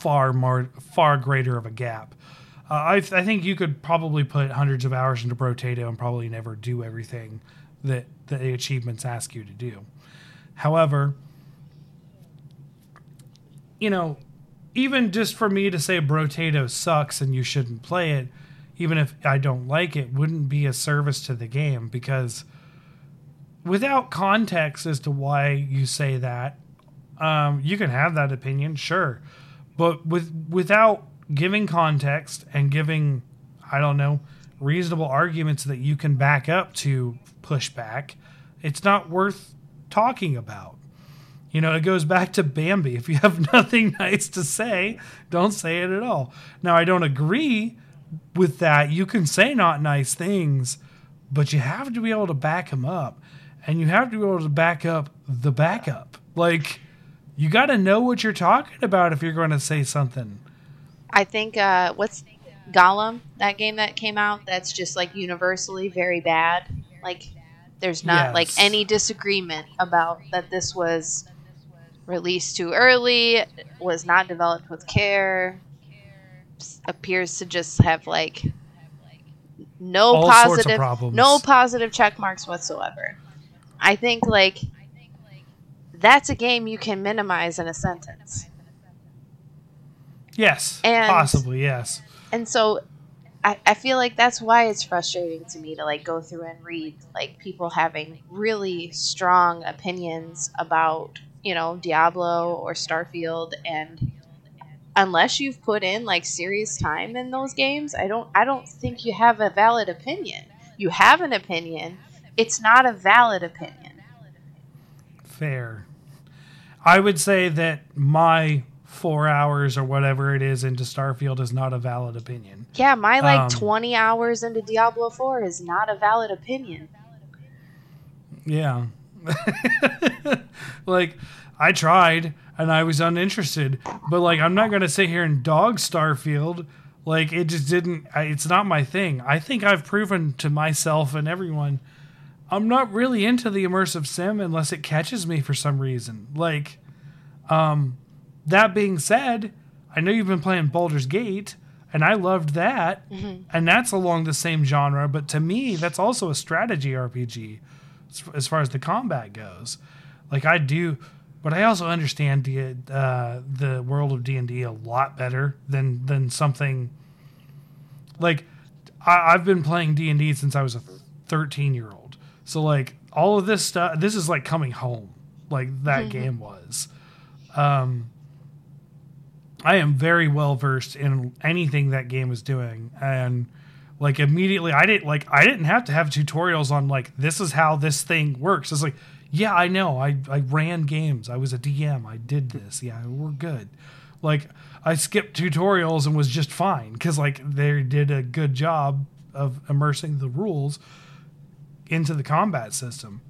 far more, far greater of a gap. Uh, I, I think you could probably put hundreds of hours into Brotato and probably never do everything that the achievements ask you to do. However, you know, even just for me to say Brotato sucks and you shouldn't play it, even if I don't like it, wouldn't be a service to the game because without context as to why you say that, um, you can have that opinion, sure, but with without giving context and giving, I don't know, reasonable arguments that you can back up to push back, it's not worth talking about. You know, it goes back to Bambi. If you have nothing nice to say, don't say it at all. Now, I don't agree with that. You can say not nice things, but you have to be able to back them up. And you have to be able to back up the backup. Like, you got to know what you're talking about if you're going to say something. I think, uh, what's Gollum, that game that came out, that's just like universally very bad. Like, there's not Yes. like any disagreement about that this was released too early, was not developed with care, appears to just have like no All positive no positive check marks whatsoever. I think like that's a game you can minimize in a sentence. Yes. And- possibly, yes. and so I, I feel like that's why it's frustrating to me to like go through and read like people having really strong opinions about you know diablo or starfield and unless you've put in like serious time in those games i don't i don't think you have a valid opinion you have an opinion it's not a valid opinion Fair. I would say that my four hours or whatever it is into Starfield is not a valid opinion. yeah my like Um, 20 hours into diablo 4 is not a valid opinion Yeah. like, I tried and I was uninterested, but like, I'm not going to sit here and dog Starfield. Like, it just didn't, it's not my thing. I think I've proven to myself and everyone I'm not really into the immersive sim unless it catches me for some reason. Like, um, that being said, I know you've been playing Baldur's Gate, and I loved that, and that's along the same genre. But to me, that's also a strategy RPG, as, as far as the combat goes. Like I do, but I also understand the uh, the world of D and D a lot better than than something like I, I've been playing D and D since I was a thirteen year old. So like all of this stuff, this is like coming home. Like that game was. Um, I am very well versed in anything that game is doing, and like immediately, I didn't like I didn't have to have tutorials on like this is how this thing works. It's like, yeah, I know. I I ran games. I was a DM. I did this. Yeah, we're good. Like I skipped tutorials and was just fine because like they did a good job of immersing the rules into the combat system,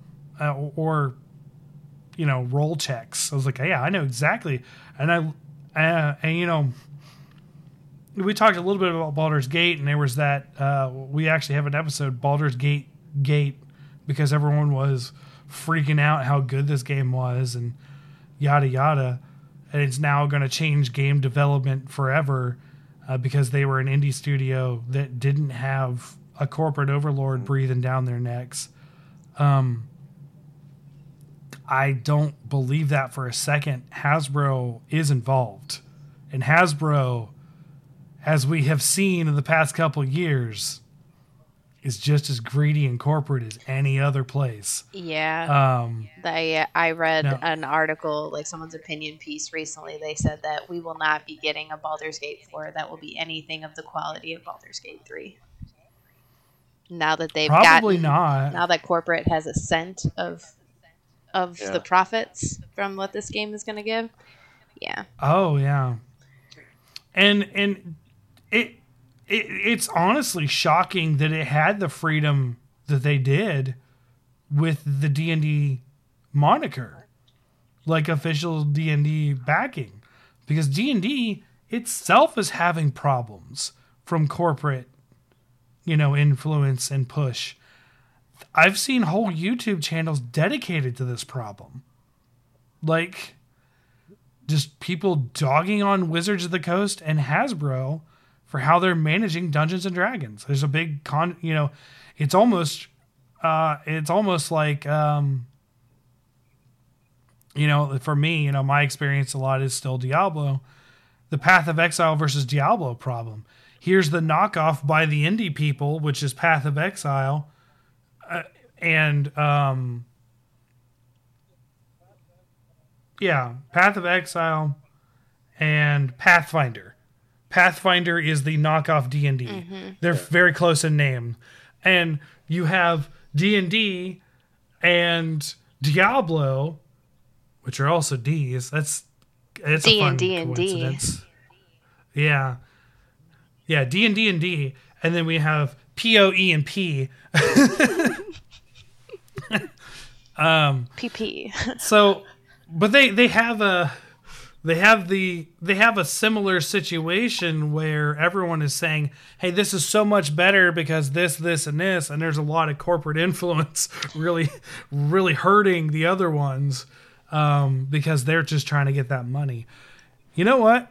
uh, or you know roll checks. I was like, yeah, I know exactly, and I uh, and you know we talked a little bit about Baldur's Gate, and there was that uh, we actually have an episode Baldur's Gate Gate because everyone was freaking out how good this game was and yada yada, and it's now going to change game development forever uh, because they were an indie studio that didn't have a corporate overlord breathing down their necks. Um, I don't believe that for a second. Hasbro is involved. And Hasbro, as we have seen in the past couple years, is just as greedy and corporate as any other place. yeah Um, I I read No. an article, like someone's opinion piece recently. They said that we will not be getting a Baldur's Gate 4 that will be anything of the quality of Baldur's Gate 3. Now that they've probably gotten, not. now that corporate has a scent of of Yeah. the profits from what this game is going to give. Yeah. Oh yeah, and and it, it it's honestly shocking that it had the freedom that they did with the D and D moniker, like official D and D backing, because D and D itself is having problems from corporate, you know, influence and push. I've seen whole YouTube channels dedicated to this problem. Like, just people dogging on Wizards of the Coast and Hasbro for how they're managing Dungeons and Dragons. There's a big con, you know, it's almost, uh, it's almost like, um, you know, for me, you know, my experience a lot is still Diablo, the Path of Exile versus Diablo problem. Here's the knockoff by the indie people, which is Path of Exile, uh, and um, yeah, Path of Exile and Pathfinder. Pathfinder is the knockoff D and D. They're very close in name, and you have D and D and Diablo, which are also D's. That's it's a fun D&D and D. coincidence. Yeah, yeah, D and D and D, and then we have P O E and P. um, PP. So, but they they have a they have the they have a similar situation where everyone is saying, "Hey, this is so much better because this, this, and this," and there's a lot of corporate influence really, really hurting the other ones um, because they're just trying to get that money. You know what?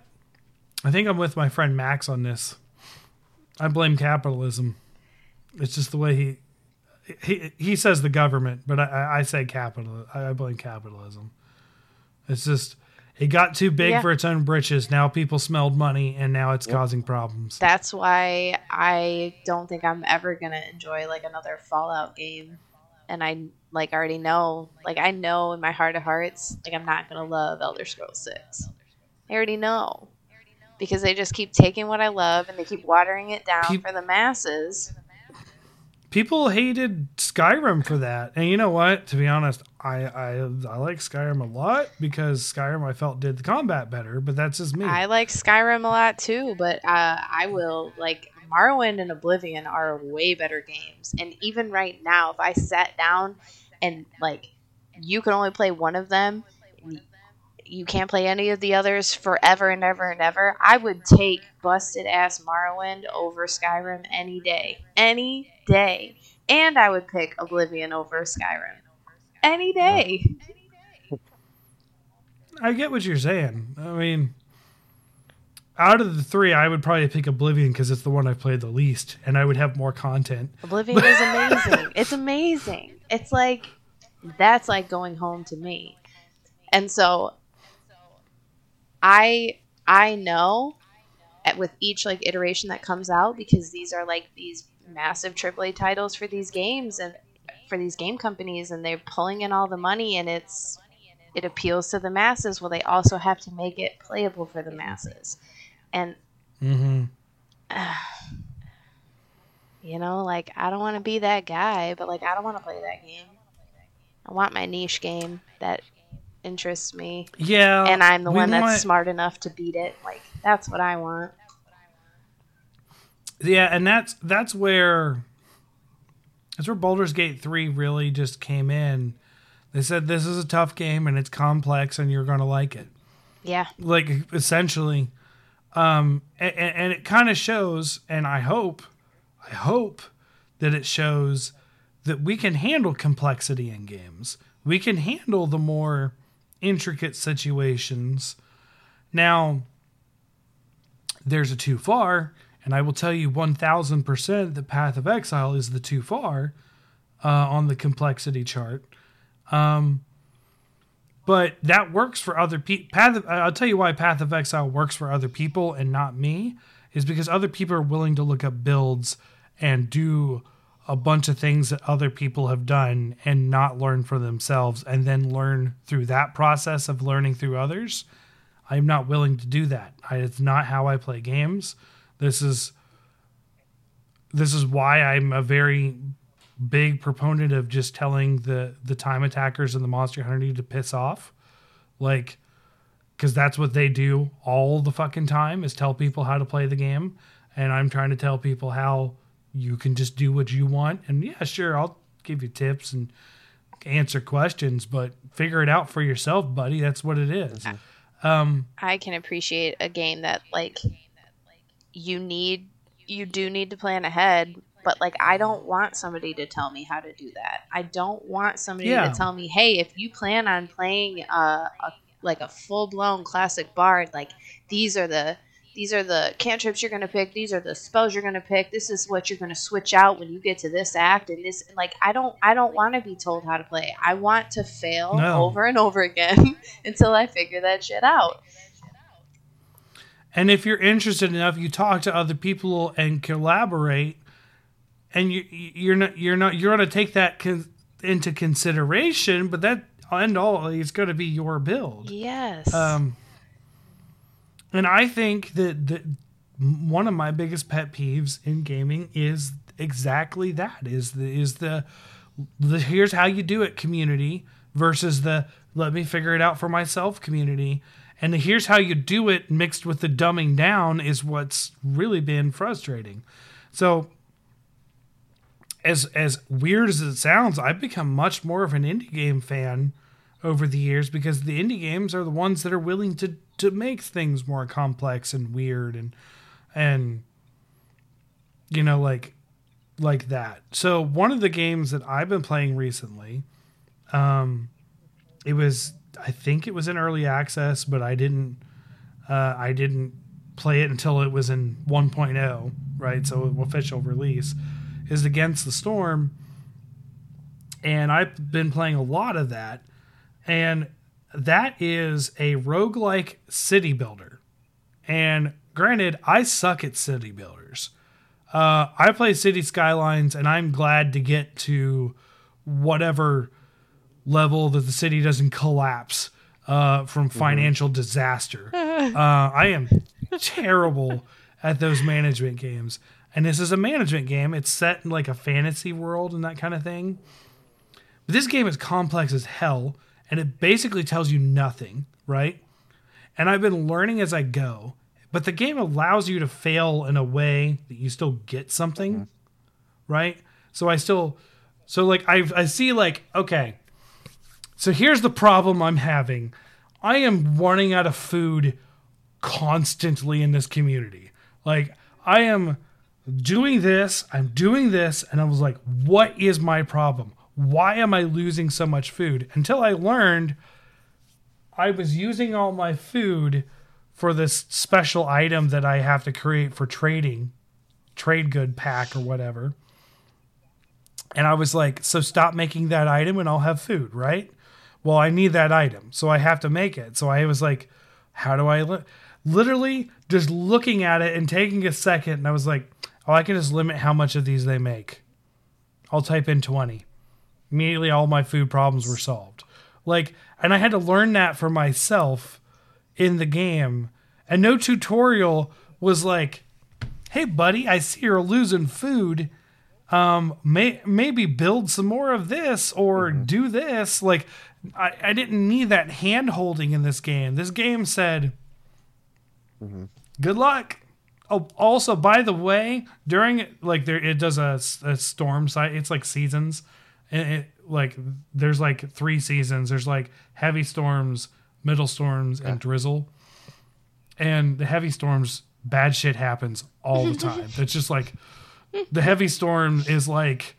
I think I'm with my friend Max on this. I blame capitalism. It's just the way he he he says the government, but I, I- I say capital. I I blame capitalism. It's just it got too big Yeah. for its own britches. Now people smelled money, and now it's causing problems. That's why I don't think I'm ever gonna enjoy like another Fallout game. And I like already know, like I know in my heart of hearts, like I'm not gonna love Elder Scrolls Six. I already know because they just keep taking what I love and they keep watering it down Peop- for the masses. People hated Skyrim for that, and you know what? To be honest, I I, I like Skyrim a lot because Skyrim I felt did the combat better, but that's just me. I like Skyrim a lot too, but uh, I will like Morrowind and Oblivion are way better games. And even right now, if I sat down and like you can only play one of them, you can't play any of the others forever and ever and ever. I would take busted ass Morrowind over Skyrim any day, any day, and I would pick Oblivion over Skyrim any day. I get what you're saying. I mean, out of the three, I would probably pick Oblivion because it's the one I've played the least, and I would have more content. Oblivion is amazing. it's amazing. It's like that's like going home to me. And so I I know at, with each like iteration that comes out because these are like these massive AAA titles for these games and for these game companies and they're pulling in all the money and it's it appeals to the masses well they also have to make it playable for the masses. And Mm-hmm. You know, like I don't want to be that guy, but like I don't want to play that game. I want my niche game that interests me, Yeah, and I'm the one that's want- smart enough to beat it. Like that's what I want. Yeah, and that's that's where that's where Baldur's Gate 3 really just came in. They said this is a tough game and it's complex and you're going to like it. Yeah, Like essentially um and, and it kind of shows and I hope I hope that it shows that we can handle complexity in games. We can handle the more intricate situations. Now, there's a too far, and I will tell you 1000% that Path of Exile is the too far uh, on the complexity chart. Um, but that works for other people. I'll tell you why Path of Exile works for other people and not me is because other people are willing to look up builds and do a bunch of things that other people have done and not learn for themselves and then learn through that process of learning through others. I'm not willing to do that. I, it's not how I play games. This is this is why I'm a very big proponent of just telling the the time attackers and the monster hunter to piss off, like, because that's what they do all the fucking time is tell people how to play the game, and I'm trying to tell people how you can just do what you want, and yeah, sure, I'll give you tips and answer questions, but figure it out for yourself, buddy. That's what it is. Um, I can appreciate a game that like you need you do need to plan ahead, but like I don't want somebody to tell me how to do that. I don't want somebody Yeah. to tell me, "Hey, if you plan on playing a, a like a full-blown classic bard, like these are the these are the cantrips you're going to pick, these are the spells you're going to pick, this is what you're going to switch out when you get to this act and this like I don't I don't want to be told how to play. I want to fail No. over and over again until I figure that shit out. And if you're interested enough, you talk to other people and collaborate, and you you're not you're not you're going to take that con- into consideration. But that end all is going to be your build. Yes. Um, and I think that that one of my biggest pet peeves in gaming is exactly that is the is the the here's how you do it community versus the let me figure it out for myself community. And the here's how you do it mixed with the dumbing down is what's really been frustrating. So as as weird as it sounds, I've become much more of an indie game fan over the years because the indie games are the ones that are willing to to make things more complex and weird and and you know like like that. So one of the games that I've been playing recently um it was I think it was in early access but I didn't uh I didn't play it until it was in 1.0, right? So official release is Against the Storm and I've been playing a lot of that and that is a roguelike city builder. And granted, I suck at city builders. Uh, I play City Skylines, and I'm glad to get to whatever level that the city doesn't collapse uh, from financial disaster. Uh, I am terrible at those management games. And this is a management game. It's set in like a fantasy world and that kind of thing. But this game is complex as hell, and it basically tells you nothing, right? And I've been learning as I go. But the game allows you to fail in a way that you still get something, mm-hmm. right? So I still, so like I I see like okay, so here's the problem I'm having. I am running out of food constantly in this community. Like I am doing this, I'm doing this, and I was like, what is my problem? Why am I losing so much food? Until I learned I was using all my food for this special item that I have to create for trading, trade good pack or whatever. And I was like, so stop making that item and I'll have food, right? Well, I need that item, so I have to make it. So I was like, how do I li-? literally just looking at it and taking a second and I was like, oh, I can just limit how much of these they make. I'll type in 20. Immediately all my food problems were solved. Like and I had to learn that for myself in the game. And no tutorial was like, "Hey buddy, I see you're losing food. Um may maybe build some more of this or do this." Like I, I didn't need that hand holding in this game. This game said, "Good luck." Oh, also, by the way, during like there, it does a, a storm site. It's like seasons, and it like there's like three seasons. There's like heavy storms, middle storms, and drizzle. And the heavy storms, bad shit happens all the time. it's just like the heavy storm is like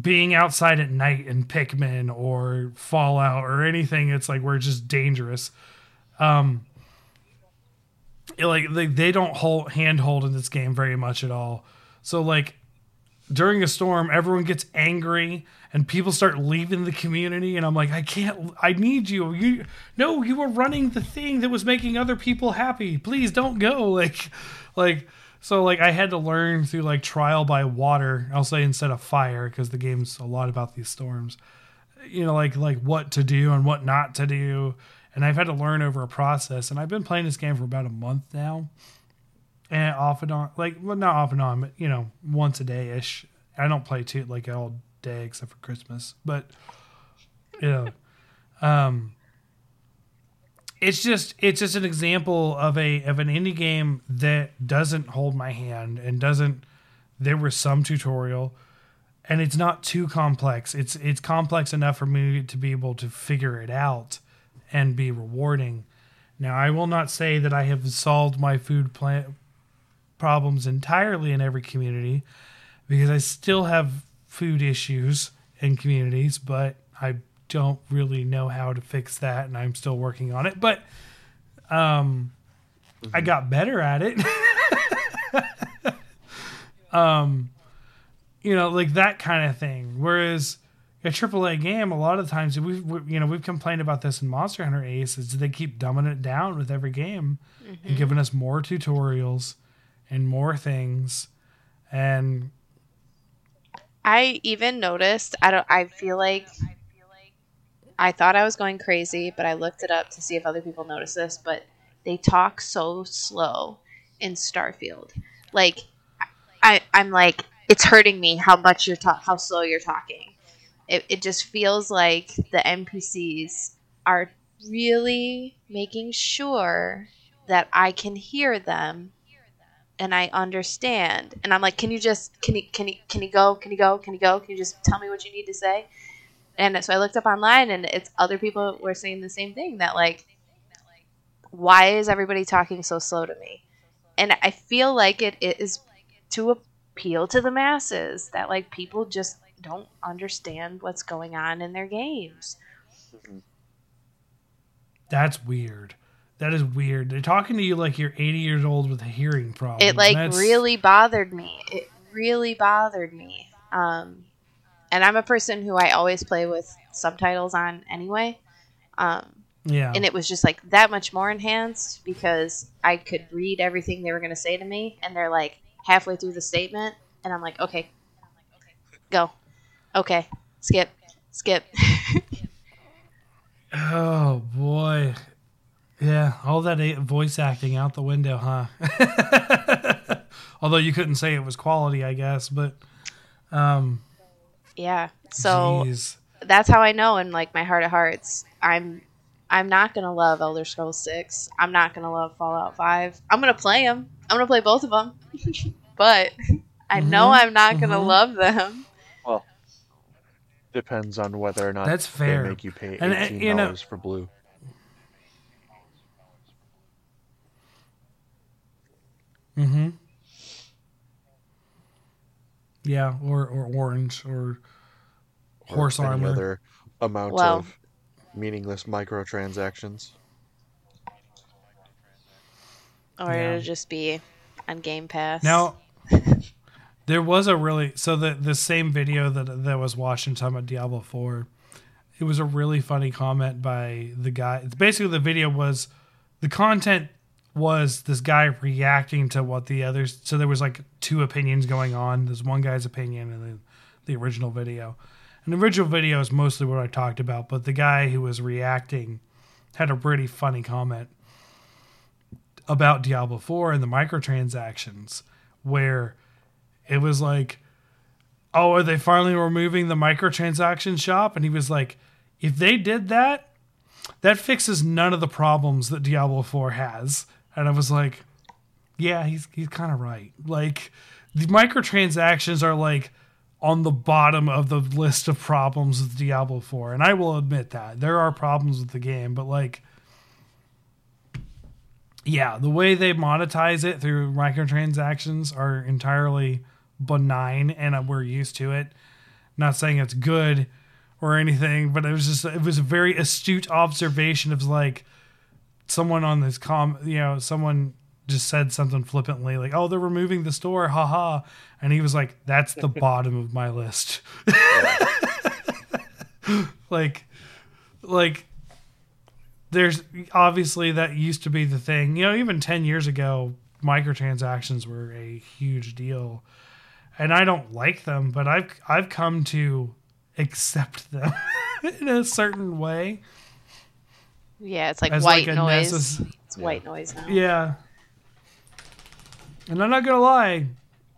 being outside at night in Pikmin or Fallout or anything. It's like we're just dangerous. Um, it, like they, they don't hold handhold in this game very much at all. So like during a storm, everyone gets angry and people start leaving the community and I'm like, I can't I need you. You no, you were running the thing that was making other people happy. Please don't go. Like like so like I had to learn through like trial by water, I'll say instead of fire, because the game's a lot about these storms. You know, like like what to do and what not to do. And I've had to learn over a process. And I've been playing this game for about a month now and off and on, like well, not off and on, but you know, once a day ish. I don't play too like all day except for Christmas, but you know, um, it's just it's just an example of a of an indie game that doesn't hold my hand and doesn't. There was some tutorial, and it's not too complex. It's it's complex enough for me to be able to figure it out and be rewarding Now, I will not say that I have solved my food plant problems entirely in every community because I still have food issues in communities, but I don't really know how to fix that and I'm still working on it. But um I got better at it. um you know, like that kind of thing. Whereas a AAA game, a lot of times we've we, you know we've complained about this in Monster Hunter Ace is they keep dumbing it down with every game and giving us more tutorials and more things, and I even noticed. I don't. I feel like I thought I was going crazy, but I looked it up to see if other people noticed this. But they talk so slow in Starfield. Like I, I'm like it's hurting me how much you're talk, how slow you're talking. It, it just feels like the NPCs are really making sure that I can hear them and I understand. And I'm like, can you just can you can you can you go? Can you go? Can you go? Can you just tell me what you need to say? And so I looked up online and it's other people were saying the same thing that like why is everybody talking so slow to me? And I feel like it is to appeal to the masses that like people just don't understand what's going on in their games. Mm-hmm. that's weird. That is weird. They're talking to you like you're 80 years old with a hearing problem. It like That's- really bothered me. It really bothered me. Um, and I'm a person who I always play with subtitles on anyway. Um, yeah. and it was just like that much more enhanced because I could read everything they were going to say to me, and they're like halfway through the statement, and I'm like, okay, go, okay, skip, skip. Oh boy. Yeah, all that voice acting out the window, huh? Although you couldn't say it was quality, I guess, but um yeah, so jeez. that's how I know in like my heart of hearts, I'm I'm not gonna love Elder Scrolls Six. I'm not gonna love Fallout Five. I'm gonna play them. I'm gonna play both of them, but I know Mhm, I'm not gonna mhm. love them. Well, depends on whether or not That's fair. they make you pay And, uh, eighteen you know- dollars for blue. Mhm. Yeah, or or orange or or horse any armor. other amount Well- of meaningless microtransactions. Or Yeah. it'll just be on Game Pass. Now, there was a really so the the same video that that was watching talking about Diablo Four. It was a really funny comment by the guy. Basically, the video was the content was this guy reacting to what the others. So there was like two opinions going on. There's one guy's opinion and then the original video. And the original video is mostly what I talked about, but the guy who was reacting had a pretty funny comment about Diablo 4 and the microtransactions where it was like, oh, are they finally removing the microtransaction shop? And he was like, if they did that, that fixes none of the problems that Diablo 4 has. And I was like, yeah, he's he's kind of right. Like the microtransactions are like on the bottom of the list of problems with Diablo 4. And I will admit that there are problems with the game, but like yeah, the way they monetize it through microtransactions are entirely benign and we're used to it. Not saying it's good or anything, but it was just it was a very astute observation of like someone on this com you know, someone just said something flippantly like, "Oh, they're removing the store, haha," and he was like, "That's the bottom of my list." like, like there's obviously that used to be the thing. You know, even 10 years ago, microtransactions were a huge deal. And I don't like them, but I've I've come to accept them in a certain way. Yeah, it's like As white like noise. necess- it's white noise now. Yeah. And I'm not gonna lie.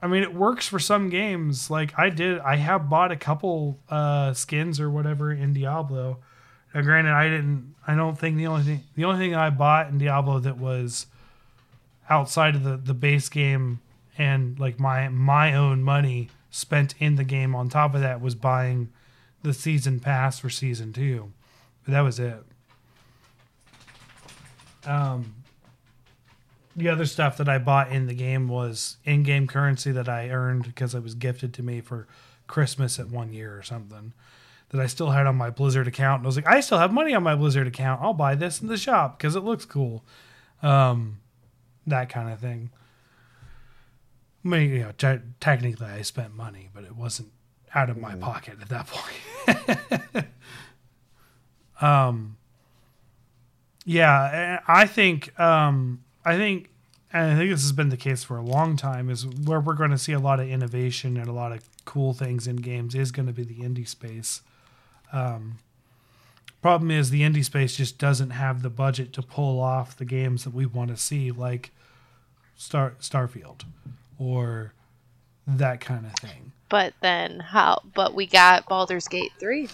I mean, it works for some games. Like I did, I have bought a couple uh, skins or whatever in Diablo. Now, granted, I didn't. I don't think the only thing the only thing I bought in Diablo that was outside of the the base game and like my my own money spent in the game on top of that was buying the season pass for season two. But that was it. Um, the other stuff that I bought in the game was in-game currency that I earned because it was gifted to me for Christmas at one year or something. That I still had on my Blizzard account, and I was like, I still have money on my Blizzard account. I'll buy this in the shop because it looks cool. Um, that kind of thing. I mean, you know, te- technically I spent money, but it wasn't out of my pocket at that point. um, yeah, I think, um, I think, and I think this has been the case for a long time, is where we're going to see a lot of innovation and a lot of cool things in games is going to be the indie space. Um, problem is the indie space just doesn't have the budget to pull off the games that we want to see, like Star Starfield or that kind of thing. But then how? But we got Baldur's Gate three,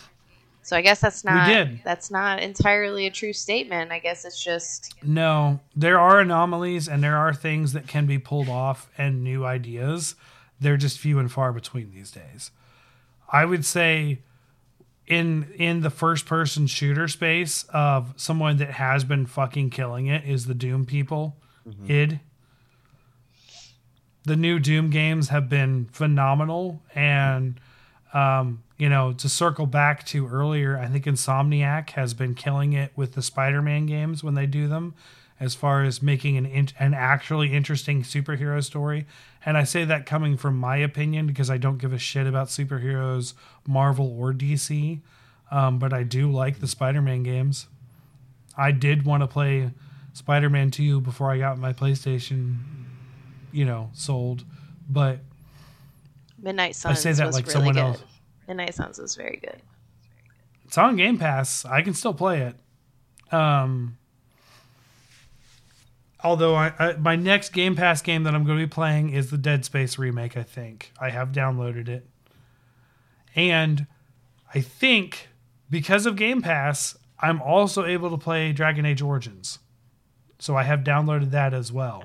so I guess that's not did. that's not entirely a true statement. I guess it's just No, there are anomalies and there are things that can be pulled off and new ideas. They're just few and far between these days. I would say in in the first person shooter space of someone that has been fucking killing it is the Doom people. id. The new Doom games have been phenomenal and um, you know, to circle back to earlier, I think Insomniac has been killing it with the Spider-Man games when they do them, as far as making an in- an actually interesting superhero story. And I say that coming from my opinion because I don't give a shit about superheroes, Marvel or DC, um, but I do like the Spider-Man games. I did want to play Spider-Man 2 before I got my PlayStation, you know, sold, but Midnight Suns. I say that like really someone good. else. Midnight Suns is very good. it's on Game Pass. I can still play it. Um, although I, I my next Game Pass game that I'm going to be playing is the Dead Space remake. I think I have downloaded it, and I think because of Game Pass, I'm also able to play Dragon Age Origins. So I have downloaded that as well.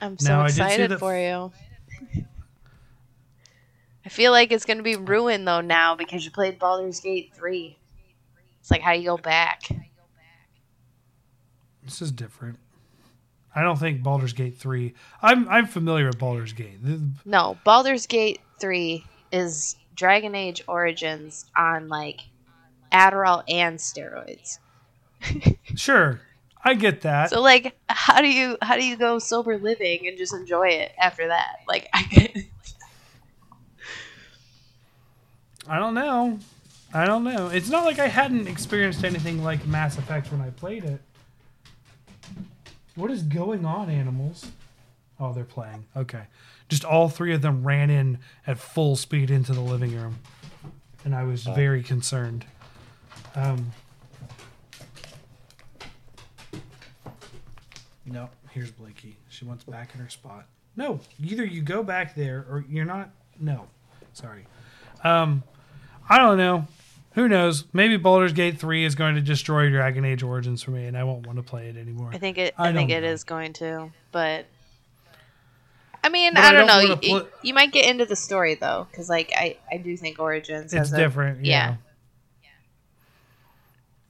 I'm so Now, I did see excited for you. I feel like it's going to be ruined though now because you played Baldur's Gate 3. It's like how do you go back? This is different. I don't think Baldur's Gate three. I'm I'm familiar with Baldur's Gate. No, Baldur's Gate 3 is Dragon Age Origins on like Adderall and steroids. Sure, I get that. So like how do you how do you go sober living and just enjoy it after that? Like I I don't know. I don't know. It's not like I hadn't experienced anything like Mass Effect when I played it. What is going on, animals? Oh, they're playing. Okay. Just all three of them ran in at full speed into the living room. And I was very concerned. Um, no, here's Blakey. She wants back in her spot. No, either you go back there or you're not. No, sorry. Um, I don't know. Who knows? Maybe Baldur's Gate 3 is going to destroy Dragon Age Origins for me and I won't want to play it anymore. I think it. I I, think don't it know. is going to, but I mean, But I I don't, don't know. You, put- you might get into the story though, because like I, I do think Origins it's has a- different. Yeah. yeah.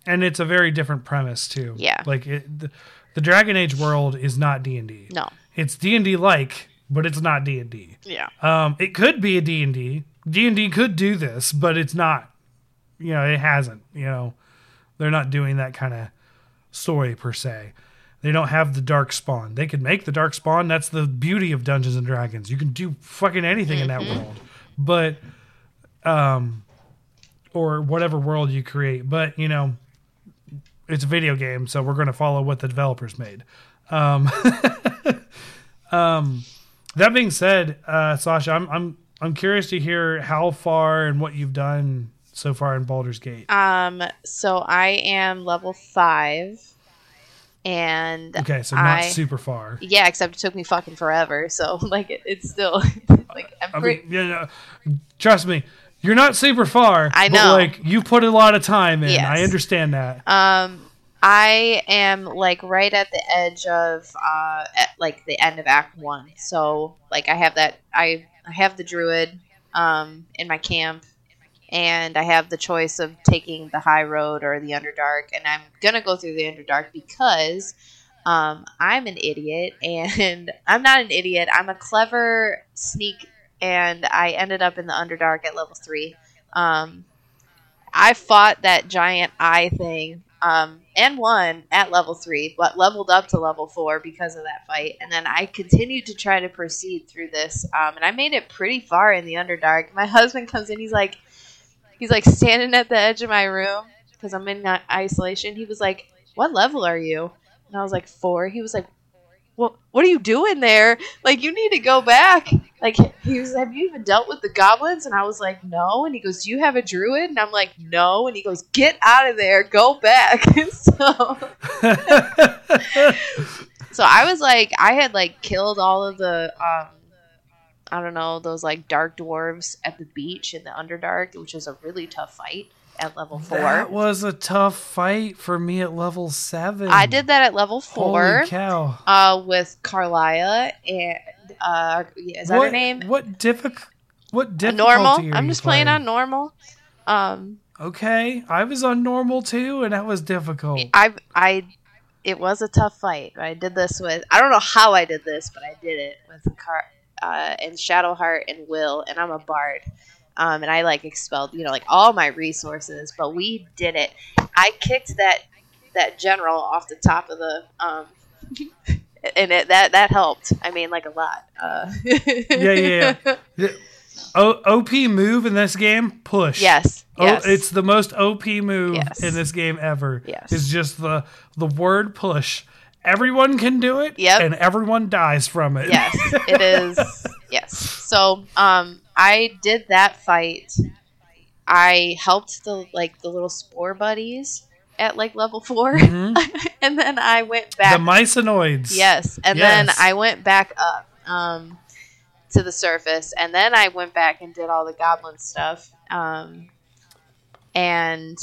And it's a very different premise too. Yeah. Like it, the, the Dragon Age world is not D&D. No. It's D&D like, but it's not D&D. Yeah. Um, it could be a D&D. D&D could do this, but it's not. You know, it hasn't. You know, they're not doing that kind of story per se. They don't have the dark spawn. They could make the dark spawn. That's the beauty of Dungeons and Dragons. You can do fucking anything in that world. But um or whatever world you create. But, you know, it's a video game, so we're going to follow what the developers made. Um um that being said, uh, Sasha, I'm I'm I'm curious to hear how far and what you've done so far in Baldur's Gate. Um. So I am level five, and Okay, so not I- super far. yeah, except it took me fucking forever. So like it, it's still like I'm pretty. mean, yeah, no, trust me, you're not super far. I But know. like you put a lot of time in. Yes. I understand that. Um, I am like right at the edge of uh, at, like the end of Act One. So like I have that I I have the druid um in my camp, and I have the choice of taking the high road or the underdark, and I'm gonna go through the underdark because um, I'm an idiot, and I'm not an idiot. I'm a clever sneak, and I ended up in the underdark at level three. Um, I fought that giant eye thing um, and won at level three, but leveled up to level four because of that fight. And then I continued to try to proceed through this, um, and I made it pretty far in the Underdark. My husband comes in, he's like, he's like standing at the edge of my room because I'm in isolation. He was like, "What level are you?" And I was like, four. He was like, "What? What are you doing there? Like, you need to go back." Like, he was, "Have you even dealt with the goblins?" And I was like, "No." And he goes, "Do you have a druid?" And I'm like, "No." And he goes, "Get out of there. Go back." so, so I was like, I had like killed all of the um I don't know, those like dark dwarves at the beach in the Underdark, which was a really tough fight at level four. That was a tough fight for me at level seven. I did that at level four Holy cow! uh, with Carlia and uh, is that what, her name? What difficult? What difficulty? normal. I'm just playing on normal. Um, Okay, I was on normal too, and that was difficult. I I it was a tough fight. I did this with I don't know how I did this, but I did it with Car uh, and Shadowheart and Wyll, and I'm a bard. Um, and I like expelled, you know, like all my resources, but we did it. I kicked that that general off the top of the um, and it, that that helped. I mean, like a lot. Uh, Yeah, yeah, The o- OP move in this game, push. yes. Oh, Yes. it's the most OP move Yes. in this game ever. Yes. It's just the the word push. Everyone can do it, Yep. and everyone dies from it. yes it is yes so um i did that fight i helped the like the little spore buddies at like level 4 Mhm. and then i went back. The myconids. yes and then i went back up um to the surface and then i went back and did all the goblin stuff um and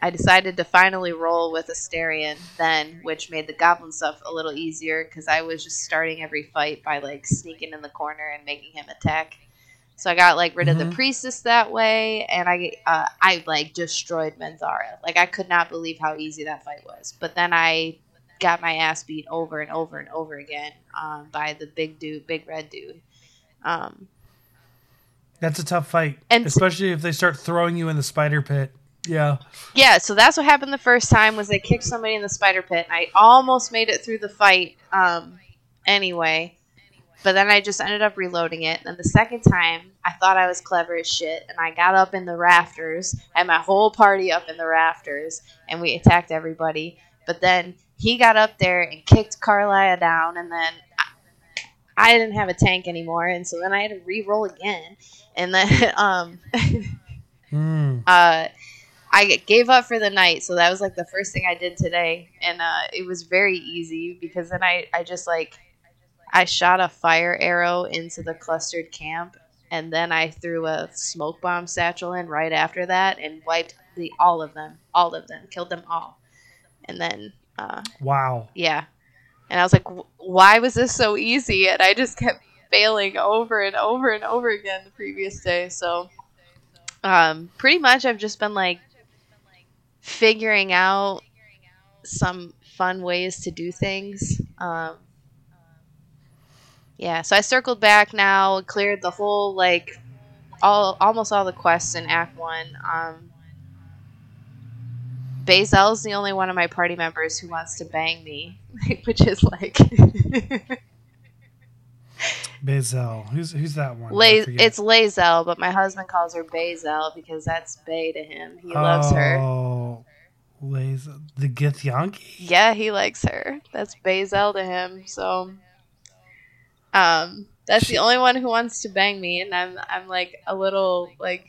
I decided to finally roll with Astarion then, which made the goblin stuff a little easier because I was just starting every fight by like sneaking in the corner and making him attack. So I got like rid of the Mhm. priestess that way, and I uh, I like destroyed Minthara. Like I could not believe how easy that fight was. But then I got my ass beat over and over and over again um, by the big dude, big red dude. Um, That's a tough fight, And- especially if they start throwing you in the spider pit. Yeah. Yeah, so that's what happened the first time was they kicked somebody in the spider pit, and I almost made it through the fight. Um, anyway, but then I just ended up reloading it. And the second time, I thought I was clever as shit, and I got up in the rafters, had my whole party up in the rafters, and we attacked everybody. But then he got up there and kicked Carlia down, and then I, I didn't have a tank anymore, and so then I had to re-roll again, and then um. Mm. uh, I gave up for the night, so that was like the first thing I did today, and uh, it was very easy because then I I just like I shot a fire arrow into the clustered camp, and then I threw a smoke bomb satchel in right after that and wiped the all of them, all of them, killed them all, and then uh, Wow. yeah, and I was like, why was this so easy? And I just kept failing over and over and over again the previous day. So, um, pretty much I've just been like figuring out some fun ways to do things. Um, yeah, so I circled back now, cleared the whole like all almost all the quests in Act One. Um, Bazel's the only one of my party members who wants to bang me, which is like Bazel. Who's who's that one? La- it's Lae'zel, but my husband calls her Bazel because that's Bay to him. He loves her. Oh, Lae'zel. The Githyanki? Yeah, he likes her. That's Bazel to him. So, um, that's the only one who wants to bang me, and I'm I'm like a little like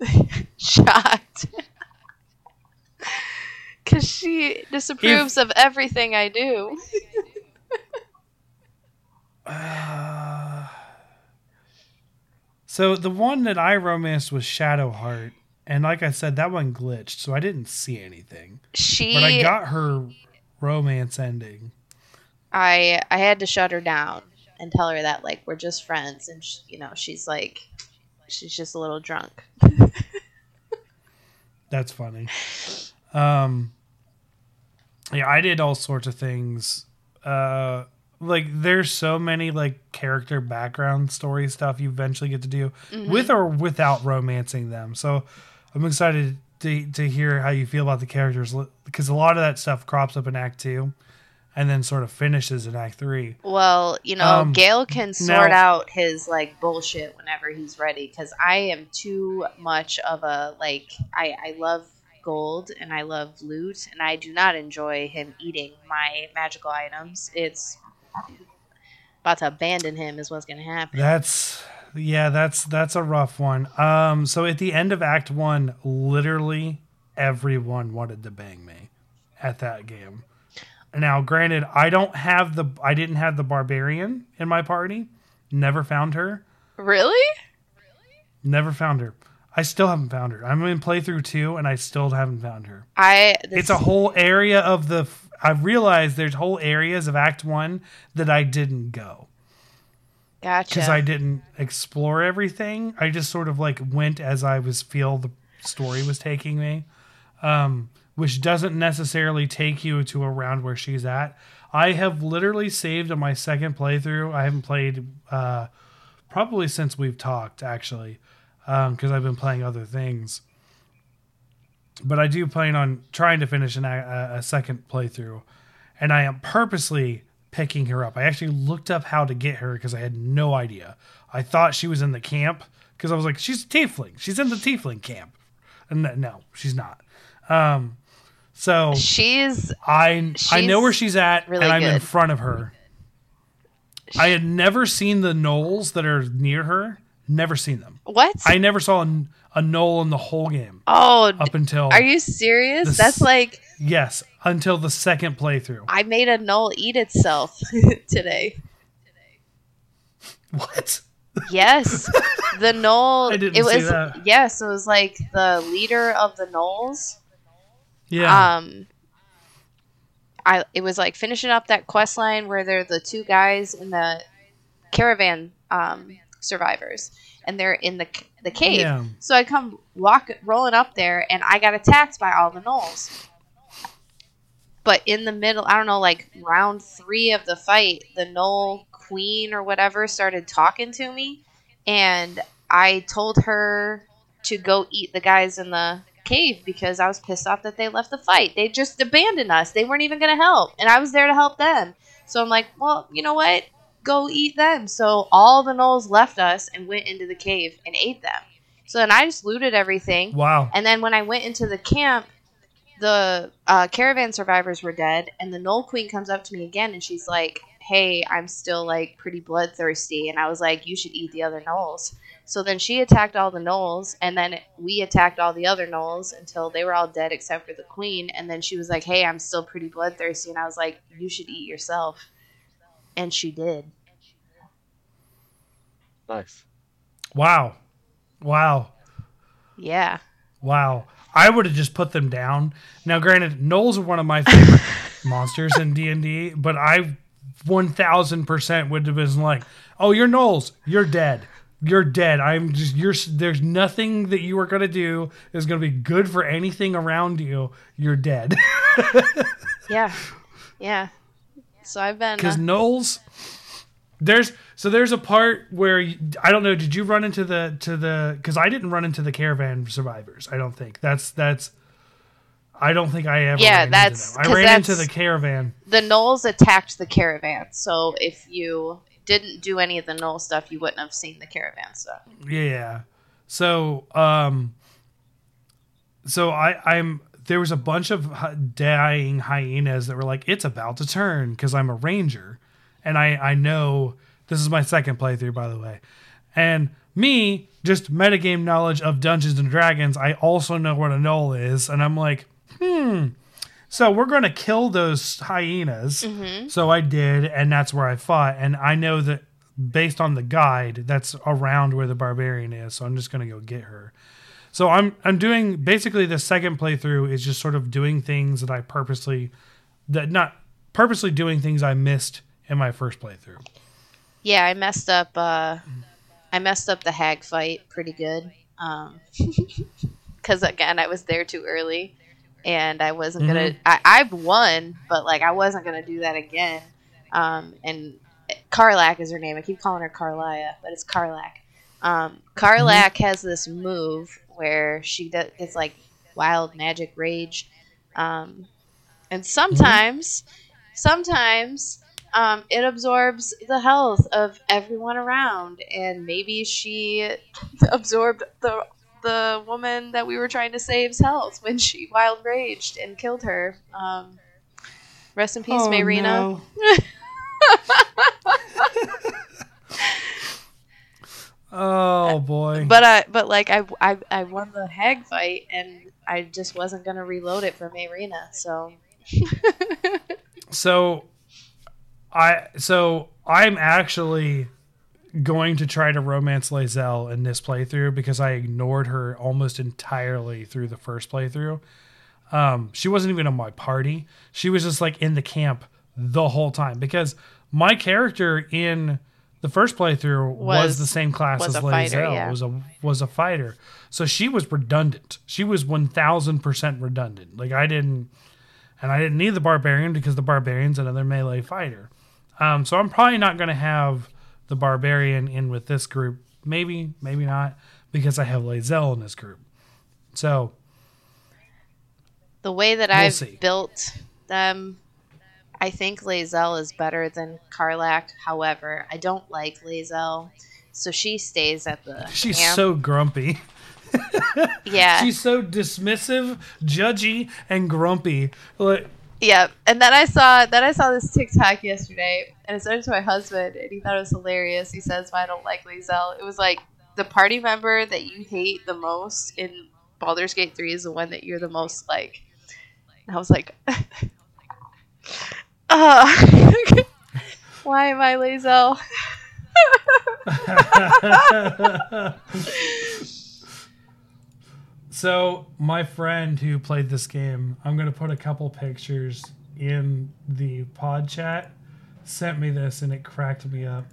shocked because she disapproves of everything I do. Uh, so the one that I romanced was Shadowheart, and like I said, that one glitched, so I didn't see anything. She, But I got her romance ending. I I had to shut her down and tell her that like we're just friends, and sh you know she's like she's just a little drunk. That's funny. Um, yeah, I did all sorts of things. Uh, like there's so many like character background story stuff you eventually get to do with or without romancing them. So I'm excited to to hear how you feel about the characters because a lot of that stuff crops up in Act Two, and then sort of finishes in Act Three. Well, you know, Um, Gale can sort now- out his like bullshit whenever he's ready because I am too much of a like I I love gold and I love loot and I do not enjoy him eating my magical items. It's about to abandon him is what's gonna happen. That's yeah, that's that's a rough one. Um, so at the end of Act One, literally everyone wanted to bang me at that game. Now, granted, I don't have the I didn't have the barbarian in my party. Never found her. Really? Never found her. I still haven't found her. I'm in playthrough two, and I still haven't found her. I this, It's a whole area of the. I've realized there's whole areas of Act One that I didn't go. gotcha. because I didn't explore everything. I just sort of like went as I was feel the story was taking me, um, which doesn't necessarily take you to around where she's at. I have literally saved on my second playthrough. I haven't played uh, probably since we've talked actually, because I've been playing other things. But I do plan on trying to finish an, a, a second playthrough, and I am purposely picking her up. I actually looked up how to get her because I had no idea. I thought she was in the camp because I was like, she's a tiefling. She's in the tiefling camp, and no, she's not. Um, so she's I I know where she's at, really and I'm in front of her. I had never seen the gnolls that are near her. Never seen them. what? I never saw a, a gnoll in the whole game oh, up until are you serious? the That's like yes until the second playthrough. I made a gnoll eat itself today. What? Yes, the gnoll. I didn't it was that. yes, it was like the leader of the gnolls. Yeah. Um, I it was like finishing up that quest line where they're the two guys in the caravan um, survivors, and they're in the the cave. Yeah. So I come walk rolling up there, and I got attacked by all the gnolls. But in the middle, I don't know, like round three of the fight, the gnoll queen or whatever started talking to me, and I told her to go eat the guys in the cave because I was pissed off that they left the fight. They just abandoned us. They weren't even going to help, and I was there to help them. So I'm like, well, you know what? Go eat them. So all the gnolls left us and went into the cave and ate them. So then I just looted everything. wow. And then when I went into the camp, the uh, caravan survivors were dead, and the Gnoll Queen comes up to me again, and she's like, "Hey, I'm still like pretty bloodthirsty," and I was like, "You should eat the other Gnolls." So then she attacked all the Gnolls, and then we attacked all the other Gnolls until they were all dead except for the Queen. And then she was like, "Hey, I'm still pretty bloodthirsty," and I was like, "You should eat yourself," and she did. Nice. Wow. Wow. Yeah. Wow. I would have just put them down. Now, granted, gnolls are one of my favorite monsters in D and D, but I one thousand percent would have been like, "Oh, you're gnolls. You're dead. You're dead. I'm just. You're. There's nothing that you are gonna do is gonna be good for anything around you. You're dead." Yeah. Yeah. So I've been. Because Uh, gnolls, there's so there's a part where you, I don't know. Did you run into the to the? Because I didn't run into the caravan survivors. I don't think that's that's. I don't think I ever. Yeah, that's-. I ran into the caravan. the Gnolls attacked the caravan. So if you didn't do any of the gnoll stuff, you wouldn't have seen the caravan stuff. Yeah. So um. So I I'm there was a bunch of dying hyenas that were like it's about to turn because I'm a ranger, and I I know this is my second playthrough by the way, and me just metagame knowledge of Dungeons and Dragons. I also know what a gnoll is, and I'm like hmm. So we're going to kill those hyenas. So I did, and that's where I fought. And I know that based on the guide, that's around where the barbarian is. So I'm just going to go get her. So I'm I'm doing basically the second playthrough is just sort of doing things that I purposely that not purposely doing things I missed in my first playthrough. Yeah, I messed up. Uh, I messed up the hag fight pretty good. Um, because again, I was there too early, and I wasn't Mm-hmm. gonna. I, I've won, but like I wasn't gonna do that again. Um, and Karlach is her name. I keep calling her Carlia, but it's Karlach. Um, Karlach has this move where she does it's like wild magic rage, um, and sometimes, sometimes um, it absorbs the health of everyone around, and maybe she absorbed the the woman that we were trying to save's health when she wild raged and killed her. Um, rest in peace, Oh, Mayrina. no. oh boy. But I, but like I, I, I won the hag fight, and I just wasn't gonna reload it for Mayrina. So So I so I'm actually going to try to romance Lae'zel in this playthrough because I ignored her almost entirely through the first playthrough. Um, she wasn't even on my party. She was just like in the camp the whole time because my character in the first playthrough was, Was- the same class as a fighter, Lae'zel. yeah. Was a was a fighter. So she was redundant. She was one thousand percent redundant. Like I didn't and I didn't need the barbarian because the barbarian's another melee fighter. Um, so I'm probably not going to have the barbarian in with this group. Maybe, maybe not, because I have Lae'zel in this group. So the way that We'll I've see. built them, I think Lae'zel is better than Karlach. However, I don't like Lae'zel, so she stays at the she's camp. so grumpy. yeah, She's so dismissive, judgy, and grumpy. Like, Yeah, and then I saw then I saw this TikTok yesterday, and I sent it to my husband, and he thought it was hilarious. He says, "Why I don't like Lae'zel." It was like the party member that you hate the most in Baldur's Gate Three is the one that you're the most like. And I was like, uh, "Why am I Lae'zel?" So my friend who played this game, I'm gonna put a couple pictures in the pod chat. Sent me this and it cracked me up.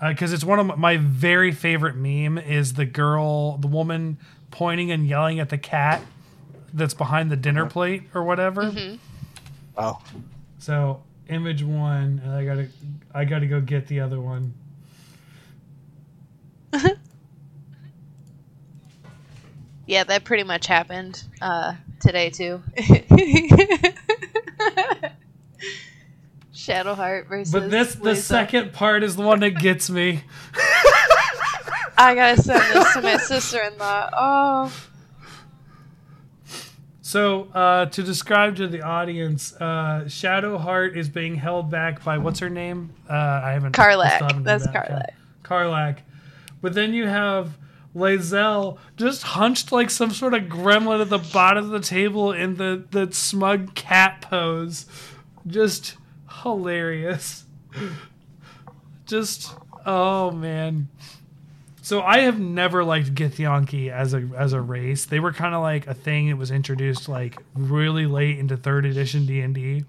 Uh, because it's one of my, my very favorite meme is the girl, the woman pointing and yelling at the cat that's behind the dinner uh-huh. plate or whatever. Oh, So image one, and I gotta I gotta go get the other one. Yeah, that pretty much happened uh, today too. Shadowheart versus. But this the Lae'zel. second part is the one that gets me. I gotta send this to my sister-in-law. Oh, So, uh, to describe to the audience, uh, Shadowheart is being held back by what's her name? Uh, I haven't. I Karlach. still haven't That's yet. Karlach. Karlach. But then you have Lae'zel just hunched like some sort of gremlin at the bottom of the table in the, the smug cat pose. Just hilarious. Just, oh man. So I have never liked Githyanki as a as a race. They were kind of like a thing that was introduced like really late into third edition D and D.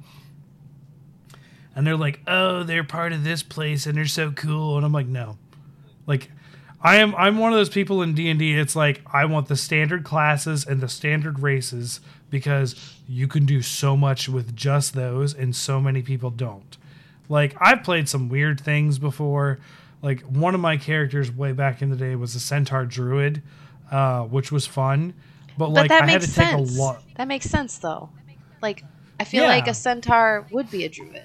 And they're like, "Oh, they're part of this place and they're so cool." And I'm like, "No." Like I am I'm one of those people in D&D it's like I want the standard classes and the standard races because you can do so much with just those and so many people don't. Like I've played some weird things before. Like one of my characters way back in the day was a centaur druid, uh, which was fun. But but like that I had makes to take sense. a lot. That makes sense, though. Like, I feel Yeah. like a centaur would be a druid.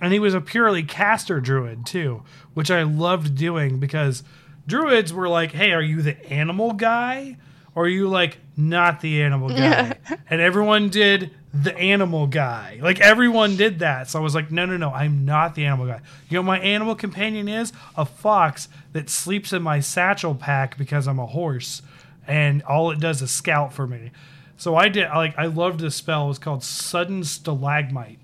and he was a purely caster druid too, which I loved doing because druids were like, "Hey, are you the animal guy, or are you like not the animal guy?" and everyone did the animal guy. Like everyone did that. So I was like, "No, no, no, I'm not the animal guy. You know, my animal companion is a fox that sleeps in my satchel pack because I'm a horse, and all it does is scout for me." So I did like I loved this spell. It was called Sudden Stalagmite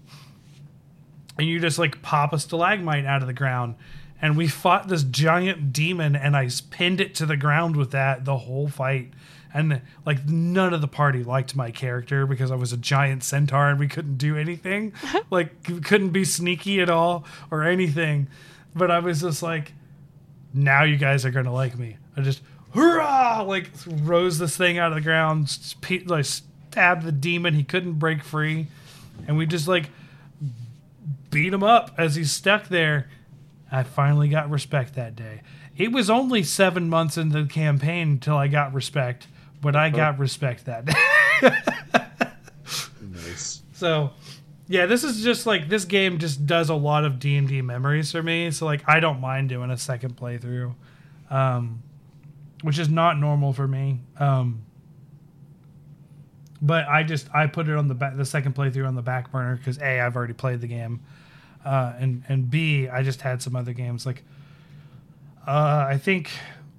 and you just like pop a stalagmite out of the ground. And we fought this giant demon, and I pinned it to the ground with that the whole fight. And like none of the party liked my character because I was a giant centaur and we couldn't do anything, like couldn't be sneaky at all or anything. But I was just like, now you guys are gonna like me. I just hurrah! Like rose this thing out of the ground, sp- like stabbed the demon. He couldn't break free, and we just like beat him up as he's stuck there. I finally got respect that day. It was only seven months into the campaign until I got respect, but I got respect that day. Nice. So, yeah, this is just like this game just does a lot of D and D memories for me. So like I don't mind doing a second playthrough, um, which is not normal for me. Um, but I just I put it on the back the second playthrough on the back burner because a I've already played the game, uh, and and b I just had some other games like. Uh, I think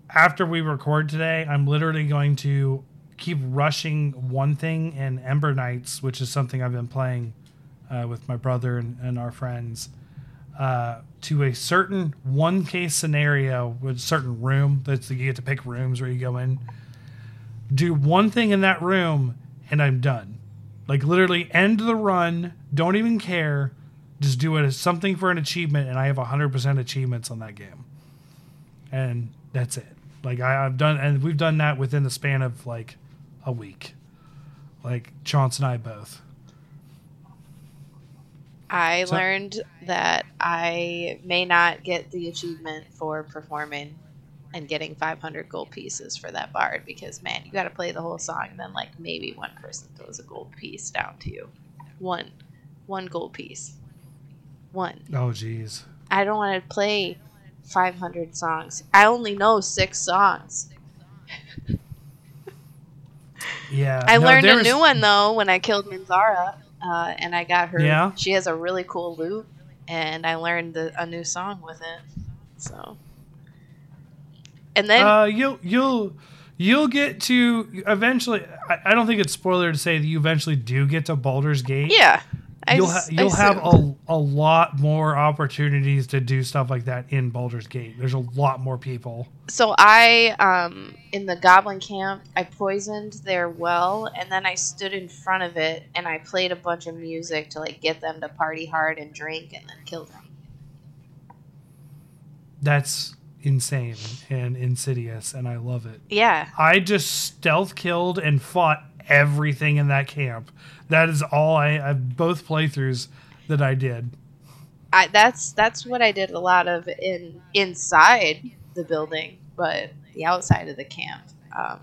after we record today, I'm literally going to keep rushing one thing in Ember Knights, which is something I've been playing uh, with my brother and, and our friends, uh, to a certain one case scenario with a certain room. That's you get to pick rooms where you go in. Do one thing in that room, and I'm done. Like literally end the run. Don't even care. Just do it as something for an achievement, and I have 100% achievements on that game. And that's it. Like I, I've done, and we've done that within the span of like a week. Like Chance and I both. I So- learned that I may not get the achievement for performing and getting 500 gold pieces for that bard because man, you got to play the whole song and then like maybe one person throws a gold piece down to you. One, one gold piece. One. Oh jeez. I don't want to play 500 songs. I only know six songs. Yeah. I no, learned a there's- new one though when I killed Minthara, uh, and I got her. Yeah? She has a really cool lute, and I learned the, a new song with it. So, and then Uh, you'll you'll you'll get to eventually. I, I don't think it's spoiler to say that you eventually do get to Baldur's Gate. yeah, I You'll ha- you'll have a, a lot more opportunities to do stuff like that in Baldur's Gate. There's a lot more people. So I, um, in the Goblin camp, I poisoned their well, and then I stood in front of it and I played a bunch of music to like get them to party hard and drink, and then kill them. That's insane and insidious, and I love it. Yeah, I just stealth killed and fought everything in that camp. That is all I, I both playthroughs that I did. I that's that's what I did a lot of in inside the building, but the outside of the camp. Um,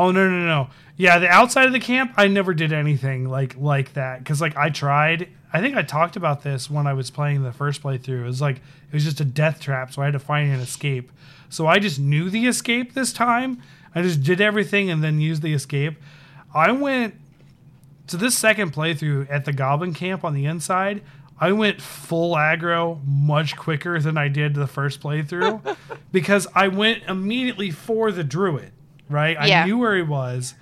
Oh no no no! Yeah, the outside of the camp, I never did anything like like that because like I tried. I think I talked about this when I was playing the first playthrough. It was like it was just a death trap, so I had to find an escape. So I just knew the escape this time. I just did everything and then used the escape. I went to this second playthrough at the Goblin camp on the inside. I went full aggro much quicker than I did the first playthrough because I went immediately for the druid, right? Yeah. I knew where he was.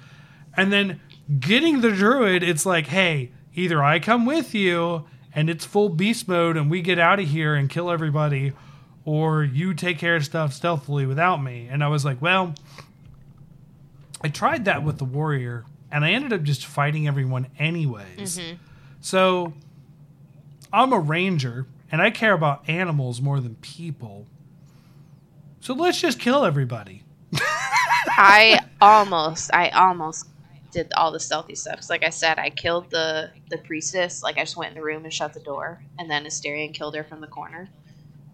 And then getting the druid, it's like, hey, either I come with you and it's full beast mode and we get out of here and kill everybody, or you take care of stuff stealthily without me. And I was like, well, I tried that with the warrior and I ended up just fighting everyone anyways. So I'm a ranger and I care about animals more than people. So let's just kill everybody. I almost, I almost did all the stealthy stuff. 'Cause like I said, I killed the the priestess. Like I just went in the room and shut the door, and then Astarion killed her from the corner,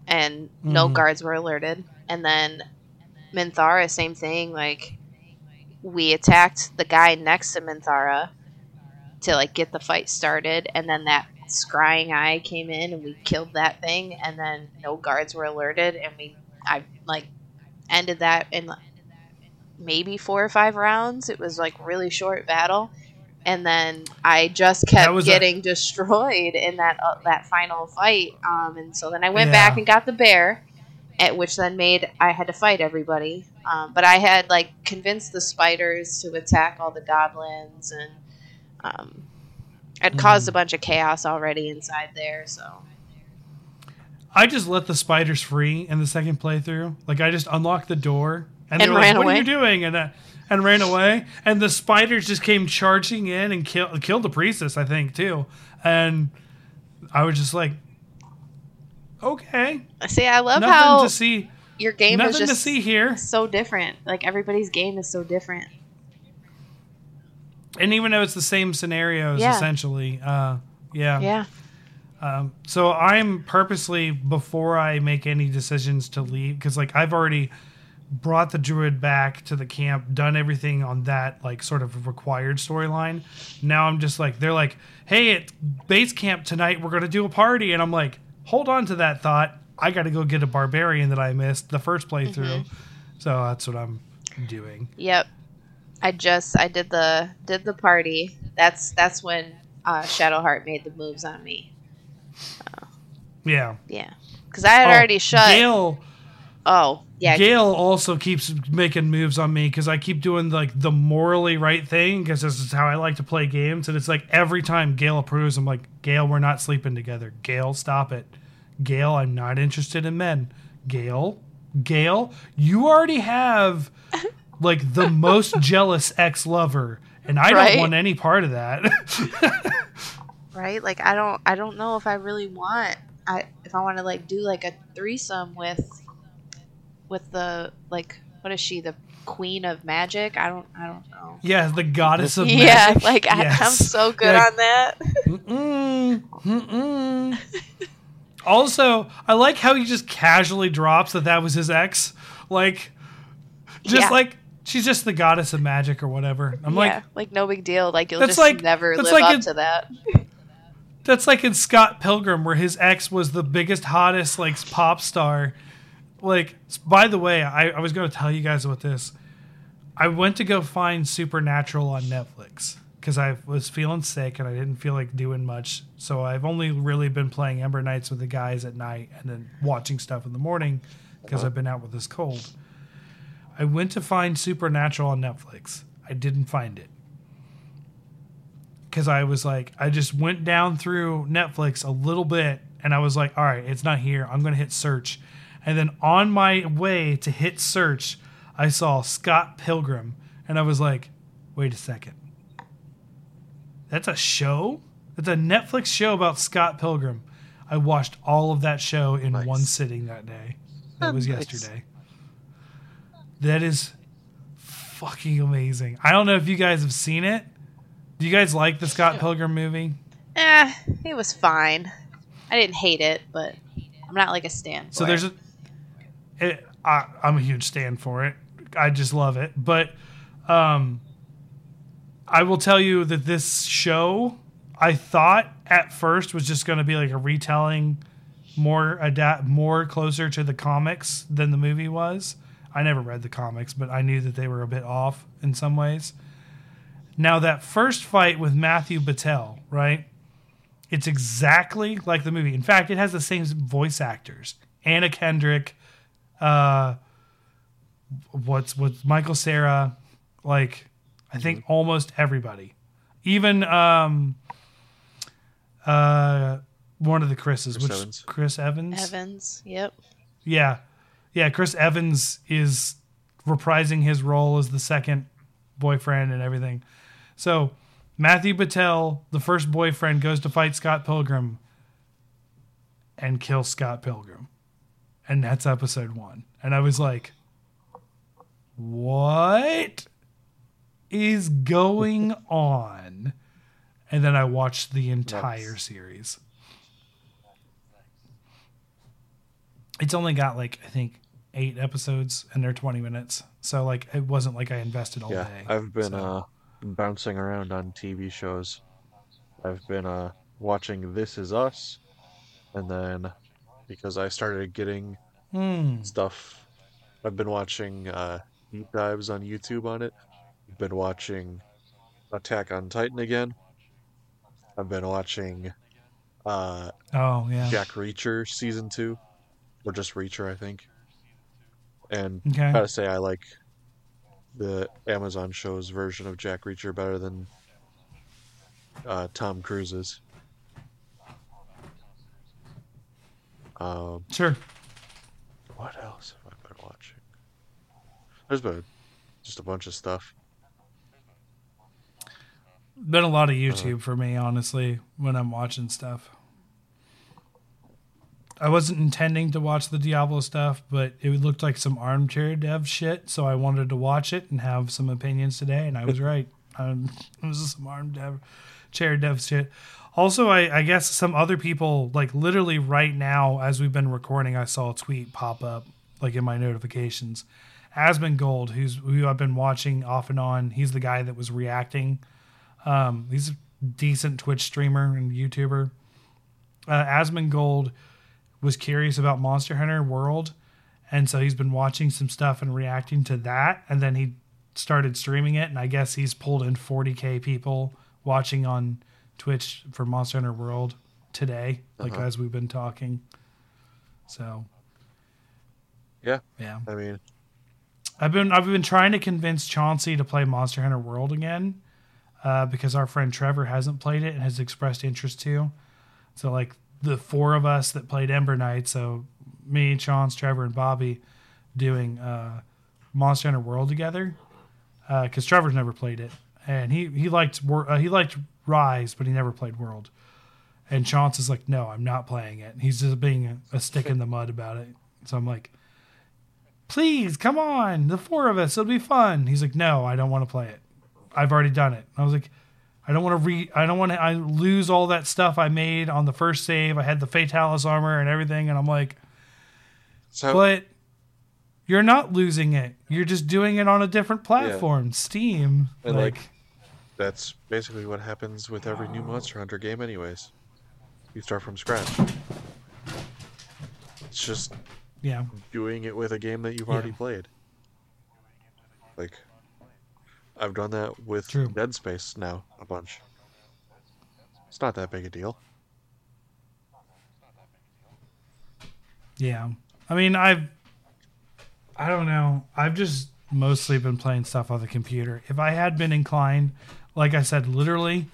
and no Mhm. guards were alerted. And then Minthara, same thing. Like we attacked the guy next to Minthara to like get the fight started, and then that scrying eye came in and we killed that thing, and then no guards were alerted, and we I like ended that in maybe four or five rounds. It was like really short battle, and then I just kept was a- getting destroyed in that uh, that final fight. Um, and so then I went Yeah. back and got the bear, at which then made I had to fight everybody. Um, but I had like convinced the spiders to attack all the goblins, and um, I'd caused a bunch of chaos already inside there. So I just let the spiders free in the second playthrough. Like I just unlocked the door and, they were ran like, "What away? are you doing?" And uh, and ran away. And the spiders just came charging in and killed killed the priestess, I think, too. And I was just like, "Okay, see, I love nothing how to see, your game is Nothing just to see here. so different. Like everybody's game is so different. And even though it's the same scenarios, Yeah. essentially, uh, yeah. Yeah. Um, so I'm purposely before I make any decisions to leave because like I've already brought the druid back to the camp, done everything on that like sort of required storyline. Now I'm just like they're like, "Hey, at base camp tonight we're going to do a party." And I'm like, "Hold on to that thought. I got to go get a barbarian that I missed the first playthrough." So that's what I'm doing. Yep. I just I did the did the party. That's that's when uh, Shadowheart made the moves on me. Yeah. Yeah. Because I had Oh, already shut. Gale oh yeah. Gale also keeps making moves on me because I keep doing like the morally right thing because this is how I like to play games. And it's like every time Gale approves, I'm like, Gale, we're not sleeping together. Gale, stop it. Gale, I'm not interested in men. Gale, Gale, you already have like the most jealous ex lover. And I Right? don't want any part of that. right. Like I don't I don't know if I really want I if I want to like do like a threesome with with the like what is she the queen of magic? I don't I don't know. yeah, the goddess of magic. yeah, magic. like I, I'm so good Like, on that. Mm-mm, mm-mm. also, I like how he just casually drops that that was his ex. Like, just Yeah. like she's just the goddess of magic or whatever. I'm yeah, like, like no big deal. Like you'll just like- never live like up a- to that. that's like in Scott Pilgrim where his ex was the biggest, hottest like pop star. Like, by the way, I, I was going to tell you guys about this. I went to go find Supernatural on Netflix because I was feeling sick and I didn't feel like doing much. So I've only really been playing Ember Knights with the guys at night and then watching stuff in the morning because uh-huh. I've been out with this cold. I went to find Supernatural on Netflix. I didn't find it because I was like, I just went down through Netflix a little bit and I was like, all right, it's not here. I'm going to hit search. And then on my way to hit search, I saw Scott Pilgrim and I was like, wait a second. That's a show? That's a Netflix show about Scott Pilgrim. I watched all of that show in Nice. one sitting that day. That was Nice. yesterday. That is fucking amazing. I don't know if you guys have seen it. Do you guys like the Scott Pilgrim movie? Eh, it was fine. I didn't hate it, but I'm not like a stan. So there's it. a, it, I, I'm a huge stand for it. I just love it. But um, I will tell you that this show, I thought at first was just going to be like a retelling, more adapt, more closer to the comics than the movie was. I never read the comics, but I knew that they were a bit off in some ways. Now that first fight with Matthew Patel, right? It's exactly like the movie. In fact, it has the same voice actors. Anna Kendrick, uh, what's what's Michael Cera, like I think almost everybody, even um, uh, one of the Chris's, Chris which Evans. Chris Evans, Evans. Yep. yeah, yeah. Chris Evans is reprising his role as the second boyfriend and everything. So Matthew Patel, the first boyfriend, goes to fight Scott Pilgrim and kills Scott Pilgrim, and that's episode one. And I was like, "What is going on?" And then I watched the entire That's- series. It's only got like I think eight episodes and they're 20 minutes. So like it wasn't like I invested all yeah, day. I've been So- uh bouncing around on TV shows. I've been uh watching This Is Us, and then because I started getting Hmm. stuff, I've been watching uh deep dives on YouTube on it. I've been watching Attack on Titan again. I've been watching uh Oh yeah. Jack Reacher season two, or just Reacher, I think. And Okay. gotta say, I like the Amazon show's version of Jack Reacher better than uh, Tom Cruise's. Um, Sure. what else have I been watching? There's been just a bunch of stuff. Been a lot of YouTube for me, honestly, when I'm watching stuff. I wasn't intending to watch the Diablo stuff, but it looked like some armchair dev shit, so I wanted to watch it and have some opinions today, and I was right. Um, it was some armchair chair dev shit. Also, I, I guess some other people, like literally right now, as we've been recording, I saw a tweet pop up like in my notifications. Asmongold, who's who I've been watching off and on, he's the guy that was reacting. Um, he's a decent Twitch streamer and YouTuber. Uh, Asmongold was curious about Monster Hunter World, and so he's been watching some stuff and reacting to that, and then he started streaming it, and I guess he's pulled in 40k people watching on Twitch for Monster Hunter World today, like Uh-huh. as we've been talking. So Yeah. yeah, I mean, I've been I've been trying to convince Chauncey to play Monster Hunter World again, uh, because our friend Trevor hasn't played it and has expressed interest to. So like the four of us that played Ember Knight, so me, Chauncey, Trevor, and Bobby, doing uh, Monster Hunter World together, because Trevor's never played it and he he liked uh, he liked Rise, but he never played World. And Chauncey is like, no, I'm not playing it. He's just being a stick in the mud about it. So I'm like, please come on, the four of us, it'll be fun. He's like, no, I don't want to play it. I've already done it. I was like, I don't want to re. I don't want to. I lose all that stuff I made on the first save. I had the Fatalis armor and everything, and I'm like, so but you're not losing it. You're just doing it on a different platform, Steam. And, like, like, that's basically what happens with every new Monster Hunter game, anyways. You start from scratch. It's just yeah, doing it with a game that you've Yeah. already played. Like, I've done that with True. Dead Space now a bunch. It's not that big a deal. yeah. I mean, I've, I don't know. I've just mostly been playing stuff on the computer. If I had been inclined, like I said, literally,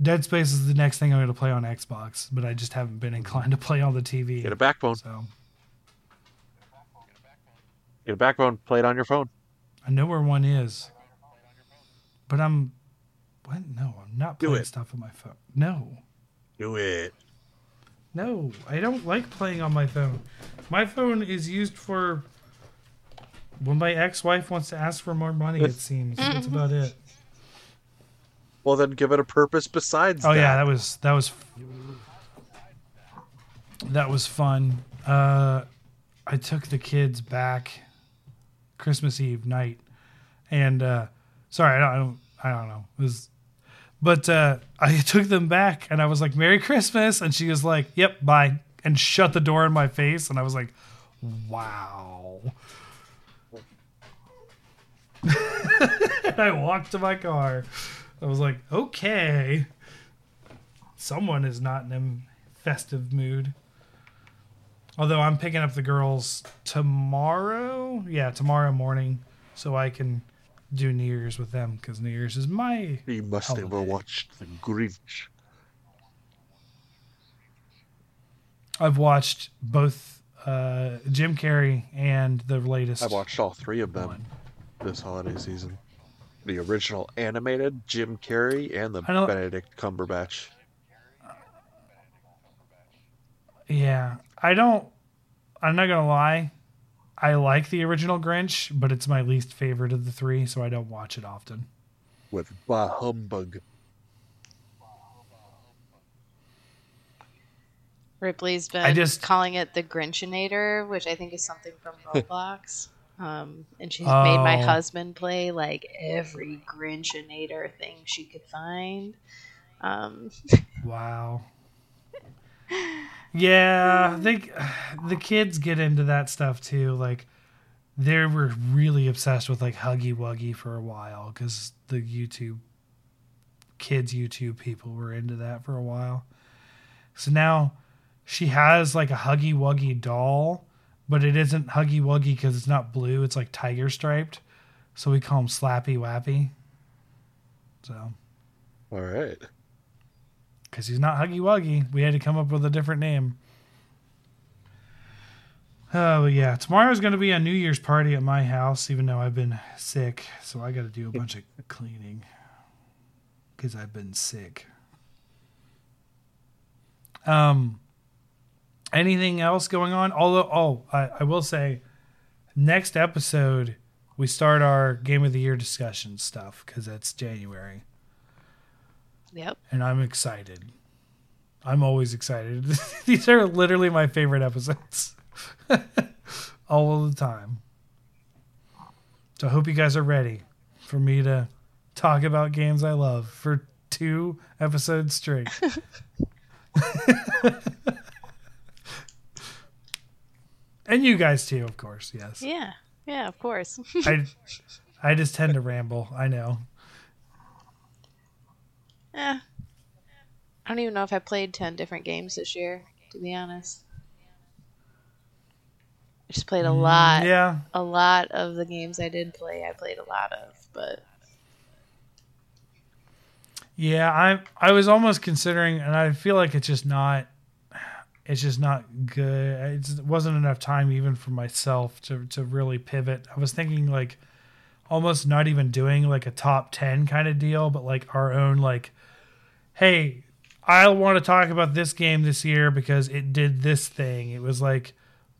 Dead Space is the next thing I'm going to play on Xbox, but I just haven't been inclined to play on the TV. Get a backbone. So Get a backbone. Play it on your phone. I know where one is, but I'm, what? No, I'm not Do playing it. stuff on my phone. No. Do it. No, I don't like playing on my phone. My phone is used for when my ex-wife wants to ask for more money. It seems that's about it. Well, then give it a purpose besides Oh that. yeah, that was that was that was fun. Uh, I took the kids back Christmas Eve night, and uh, sorry, I don't, I don't, I don't know. It was, but uh, I took them back, and I was like, "Merry Christmas," and she was like, "Yep, bye," and shut the door in my face, and I was like, "Wow." and I walked to my car. I was like, "Okay." someone is not in a festive mood. Although I'm picking up the girls tomorrow, yeah, tomorrow morning, so I can do New Year's with them because New Year's is my. You must have Holiday. watched The Grinch. I've watched both uh, Jim Carrey and the latest. I've watched all three of them one. this holiday season. The original animated Jim Carrey and the Benedict Cumberbatch. Yeah, I don't. I'm not gonna lie. I like the original Grinch, but it's my least favorite of the three, so I don't watch it often. with Bah Humbug. Ripley's been I just- calling it the Grinchinator, which I think is something from Roblox. um, and she's made my Oh. husband play like every Grinchinator thing she could find. Um, Wow. Yeah, mm. they the kids get into that stuff too. Like they were really obsessed with like Huggy Wuggy for a while because the YouTube kids YouTube people were into that for a while. So now she has like a Huggy Wuggy doll, but it isn't Huggy Wuggy because it's not blue. It's like tiger striped. So we call him Slappy Wappy. So All right. Because he's not Huggy Wuggy. We had to come up with a different name. Oh yeah, tomorrow's to be a New Year's party at my house, even though I've been sick. So I got to do a bunch of cleaning because I've been sick. Um, anything else going on? Although, oh, I, I will say, next episode we start our game of the year discussion stuff because it's January, Yep. and I'm excited. I'm always excited. These are literally my favorite episodes, all the time. So I hope you guys are ready for me to talk about games I love for two episodes straight. and you guys too, of course. Yes. Yeah. Yeah, of course. I I just tend to ramble. I know. Eh. I don't even know if I played 10 different games this year, to be honest. I just played a lot. Mm, Yeah. A lot of the games I did play, I played a lot of, but Yeah, I I was almost considering, and I feel like it's just not, it's just not good. It's, it wasn't enough time even for myself to to really pivot. I was thinking like almost not even doing like a top ten kind of deal, but like our own like, hey, I want to talk about this game this year because it did this thing. It was like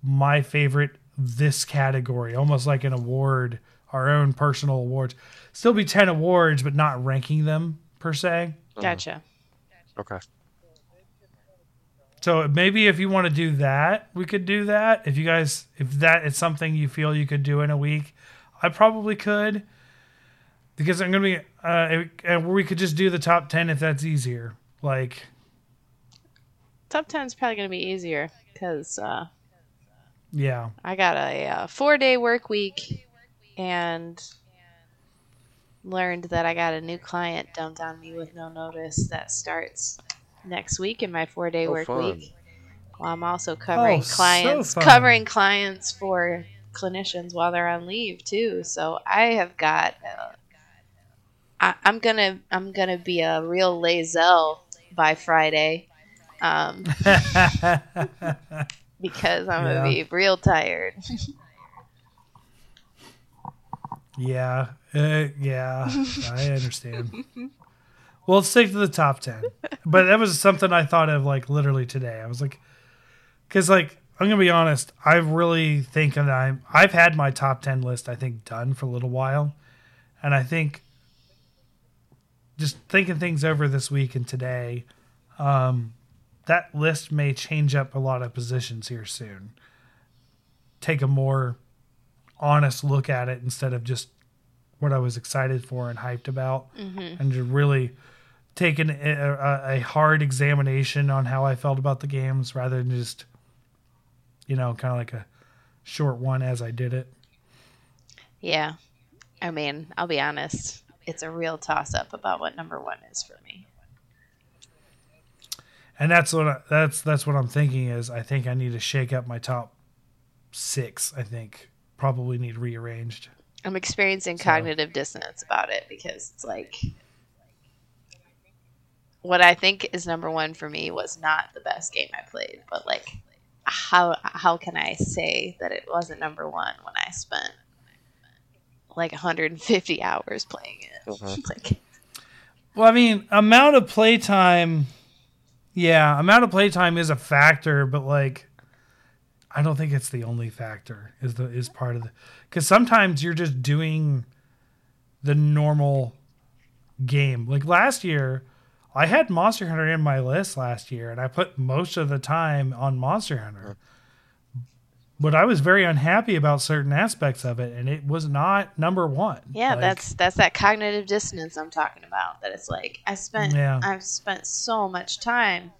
my favorite this category, almost like an award, our own personal awards. Still be ten awards, but not ranking them per se. Mm. gotcha. Okay. So maybe if you want to do that, we could do that. If you guys, if that is something you feel you could do in a week, I probably could. Because I'm gonna be, uh, and we could just do the top ten if that's easier. Like, Top 10 is probably going to be easier because uh, yeah, I got a uh, four day work week and learned that I got a new client dumped on me with no notice that starts next week in my four day Oh, work fun. week. Well, I'm also covering Oh, clients, fun. covering clients for clinicians while they're on leave too. So I have got. Uh, I, I'm gonna I'm gonna be a real lazelle by Friday, um, because I'm Yeah. gonna be real tired. yeah, uh, yeah, I understand. well, let's stick to the top ten. But that was something I thought of like literally today. I was like, because like I'm gonna be honest, I really think that I'm. I've had my top ten list I think done for a little while, and I think just thinking things over this week and today, um, that list may change up a lot of positions here soon. Take a more honest look at it instead of just what I was excited for and hyped about, and to really take an, a- a hard examination on how I felt about the games rather than just, you know, kind of like a short one as I did it. Yeah. I mean, I'll be honest. It's a real toss up about what number one is for me. And that's what I, that's that's what I'm thinking is I think I need to shake up my top six. I think probably need rearranged. I'm experiencing So- cognitive dissonance about it because it's like what I think is number one for me was not the best game I played, but like how how can I say that it wasn't number one when I spent like 150 hours playing it? Uh-huh. like Well, I mean, amount of playtime, yeah, amount of playtime is a factor, but like, I don't think it's the only factor. Is the is part of the because sometimes you're just doing the normal game. Like last year, I had Monster Hunter in my list last year, and I put most of the time on Monster Hunter. But I was very unhappy about certain aspects of it, and it was not number one. Yeah, Like, that's that's that cognitive dissonance I'm talking about. That it's like I spent Yeah. I've spent so much time,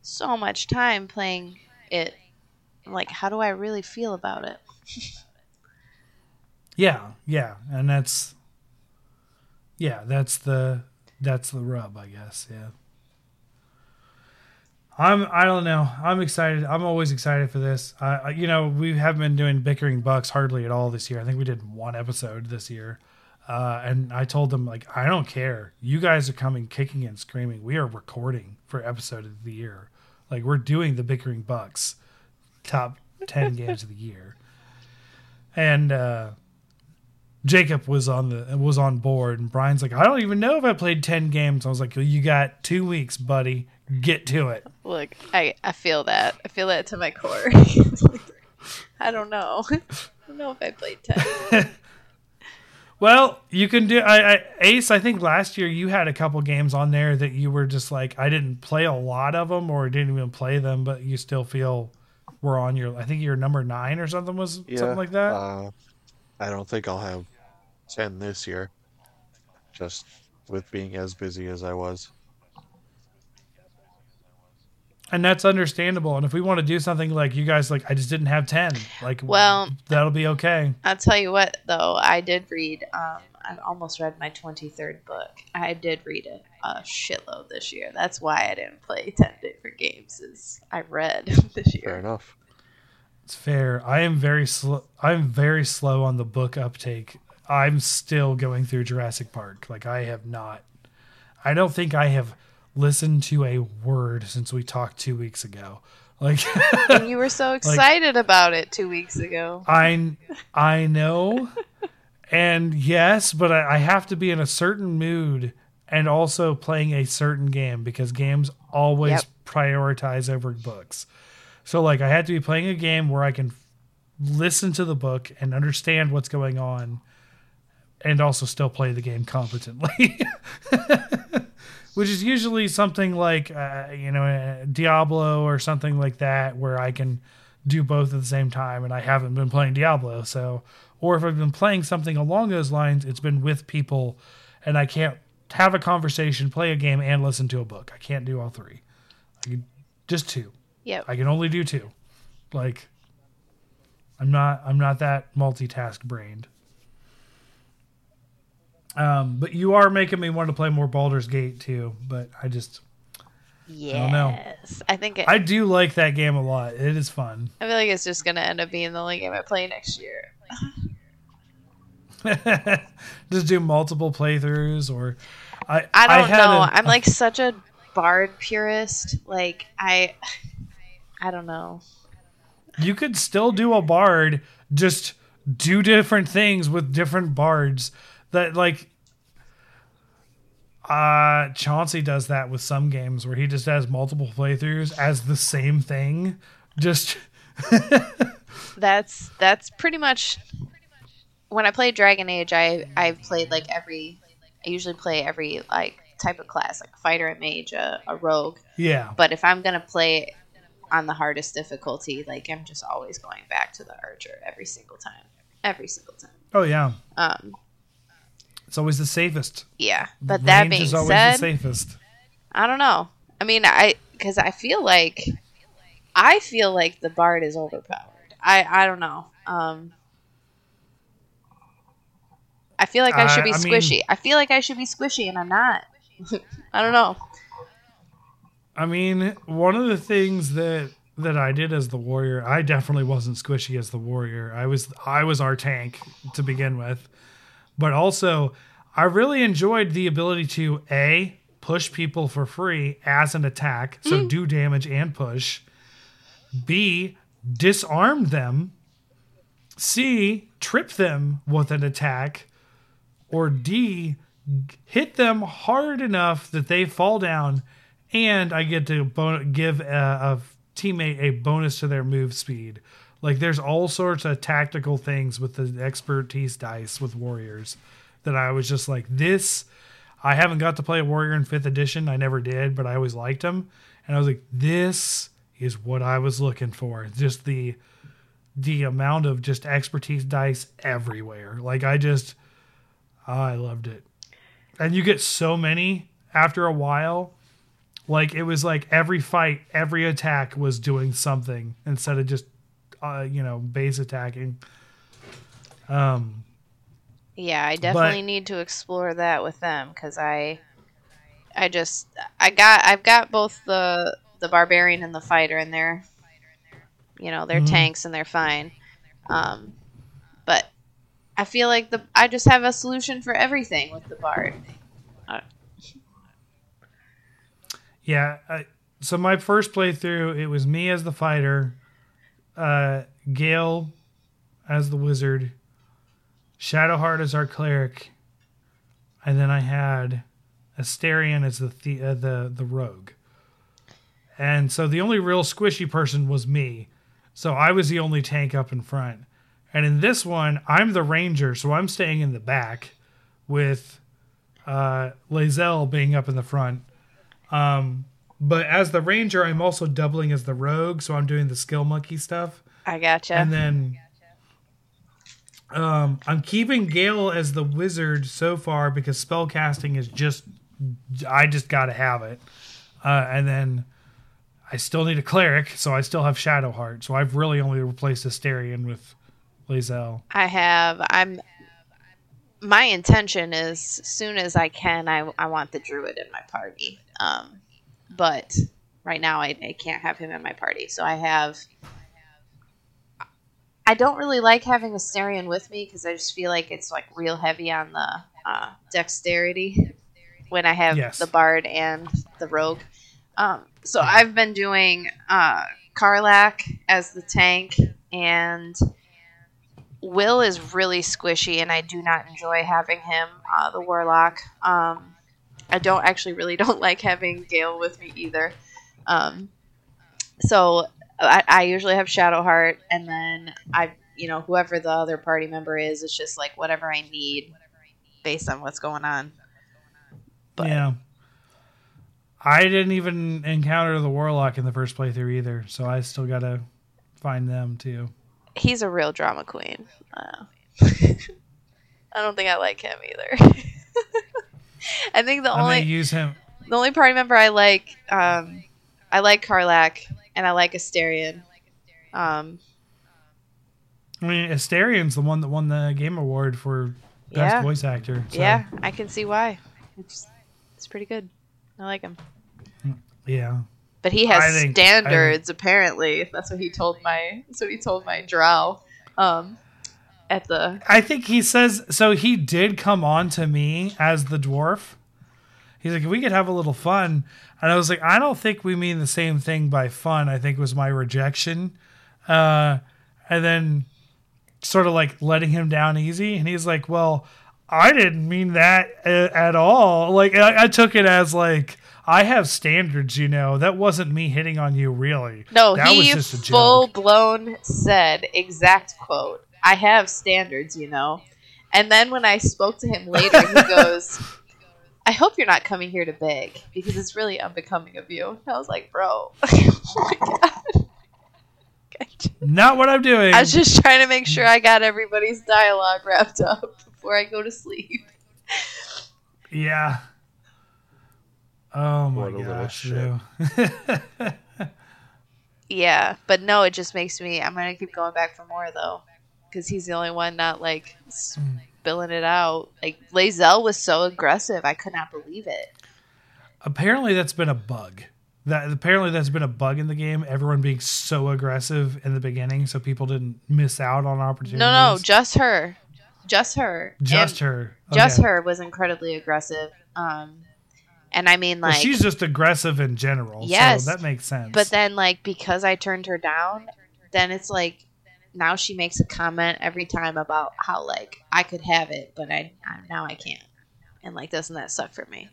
so much time playing it. Like, how do I really feel about it? Yeah, yeah, and that's yeah, that's the that's the rub, I guess. Yeah. I'm I don't know. I'm excited. I'm always excited for this. I- you know, we haven't been doing bickering bucks hardly at all this year. I think we did one episode this year. Uh, and I told them like I don't care. You guys are coming kicking and screaming. We are recording for episode of the year. Like we're doing the bickering bucks top 10 games of the year. And uh Jacob was on the was on board, and Brian's like, I don't even know if I played ten games. I was like, well, you got two weeks, buddy. Get to it. Look, I I feel that. I feel that to my core. I don't know. I don't know if I played ten. Well, you can do. I, I Ace. I think last year you had a couple games on there that you were just like, I didn't play a lot of them or didn't even play them, but you still feel we're on your. I think your number nine or something was Yeah, something like that. Uh, I don't think I'll have ten this year, just with being as busy as I was. and that's understandable. And if we want to do something like you guys, like I just didn't have ten, like Well- that'll be okay. I'll tell you what, though, I did read. Um, I almost read my twenty third book. I did read it a shitload this year. That's why I didn't play ten different games. Is I read this year. Fair year. enough. It's fair. I am very slow. I'm very slow on the book uptake. I'm still going through Jurassic Park. Like I have not. I don't think I have listened to a word since we talked two weeks ago. Like and you were so excited about it two weeks ago. I I know, and yes, but I, I have to be in a certain mood and also playing a certain game because games always Yep. prioritize over books. So like I had to be playing a game where I can listen to the book and understand what's going on, and also still play the game competently. Which is usually something like, uh, you know, uh, Diablo or something like that, where I can do both at the same time. And I haven't been playing Diablo. So, or if I've been playing something along those lines, it's been with people and I can't have a conversation, play a game, and listen to a book. I can't do all three. I can, just two. Yep. I can only do two. Like, I'm not I'm not that multitask brained. Um, but you are making me want to play more Baldur's Gate too. But I just don't know. Yes. I think it, I do like that game a lot. It is fun. I feel like it's just gonna end up being the only game I play next year. just do multiple playthroughs or I I don't had know. I'm like such a bard purist. Like I, I don't know. you could still do a bard just do different things with different bards that like uh chauncey does that with some games where he just has multiple playthroughs as the same thing just That's that's pretty much when I play Dragon Age. I I've played like every. I usually play every like type of class, like a fighter, a mage, a, a rogue. yeah But if I'm gonna play on the hardest difficulty, like I'm just always going back to the archer every single time. Every single time. oh yeah Um, it's always the safest yeah. But that being is always said, the safest I don't know. I mean, I because I feel like I feel like the bard is overpowered. I I don't know. Um, I feel like I should be I mean- squishy. I feel like I should be squishy, and I'm not. I don't know. I mean, one of the things that that I did as the warrior, I definitely wasn't squishy as the warrior. I was I was our tank to begin with. But also, I really enjoyed the ability to A, push people for free as an attack, so hmm. do damage and push. B, disarm them. C, trip them with an attack. Or D, hit them hard enough that they fall down and I get to bon- give a, a teammate a bonus to their move speed. Like there's all sorts of tactical things with the expertise dice with warriors that I was just like this. I haven't got to play a warrior in fifth edition. I never did, but I always liked them, and I was like, this is what I was looking for. Just the the amount of just expertise dice everywhere. Like I just, I loved it and you get so many after a while like it was like every fight every attack was doing something instead of just uh, you know base attacking um Yeah, I definitely need to explore that with them because I, I just I got I've got both the the barbarian and the fighter, and they're, you know, they're Mhm. tanks and they're fine. Um, but I feel like the I just have a solution for everything with the bard. yeah I, so my first playthrough it was me as the fighter uh Gale as the wizard Shadowheart as our cleric, and then I had Astarion as the the uh, the, the rogue. And so the only real squishy person was me. So I was the only tank up in front. And in this one, I'm the ranger, so I'm staying in the back with uh Lae'zel being up in the front. Um but as the ranger, I'm also doubling as the rogue, so I'm doing the skill monkey stuff. I gotcha. And then um, I'm keeping Gale as the wizard so far because spell casting is just I just got to have it. Uh, and then I still need a cleric, so I still have Shadowheart. So I've really only replaced Astarion with Lae'zel. I have. I'm. My intention is, soon as I can, I, I want the druid in my party. Um, but right now I, I can't have him in my party, so I have. I don't really like having a Astarion with me because I just feel like it's like real heavy on the uh, dexterity when I have Yes. the bard and the rogue. Um, so I've been doing uh, Karlach as the tank, and Wyll is really squishy, and I do not enjoy having him, uh, the warlock. Um, I don't actually really don't like having Gale with me either. Um, so I, I usually have Shadowheart, and then I, you know, whoever the other party member is, it's just like whatever I need based on what's going on. But yeah. I didn't even encounter the warlock in the first playthrough either, so I still got to find them too. he's a real drama queen. Uh, I don't think I like him either. I think the I'm only use him. the only party member I like, um, I like Karlach and I like Astarion. Um, I mean, Astarion's the one that won the game award for best Yeah. voice actor. So, Yeah, I can see why. It's it's pretty good. I like him. yeah. But he has think- standards. apparently, that's what he told my. That's what he told my drow. Um, at the I think he says so. He did come on to me as the dwarf. He's like, we could have a little fun, and I was like, I don't think we mean the same thing by fun. I think it was my rejection, uh, and then sort of like letting him down easy, and he's like, well, I didn't mean that at all. Like I, I took it as like. I have standards, you know. That wasn't me hitting on you, really. no, that he was just a full joke. blown said exact quote. I have standards, you know. And then when I spoke to him later, he goes, "I hope you're not coming here to beg because it's really unbecoming of you." And I was like, "Bro, oh my god." Not what I'm doing. I was just trying to make sure I got everybody's dialogue wrapped up before I go to sleep. Yeah. Oh my What a little gosh. shit. Yeah, but no, it just makes me. I'm gonna keep going back for more though, because he's the only one not like spilling it out. Like Lae'zel was so aggressive, I could not believe it. apparently that's been a bug. That apparently that's been a bug in the game. Everyone being so aggressive in the beginning, so people didn't miss out on opportunities. No, no, just her, just her, just And her. just her was incredibly aggressive. Um, and I mean Well, like, she's just aggressive in general. Yes, so that makes sense. but then like because I turned her down, then it's like now she makes a comment every time about how like I could have it, but I, I now I can't, and like doesn't that suck for me?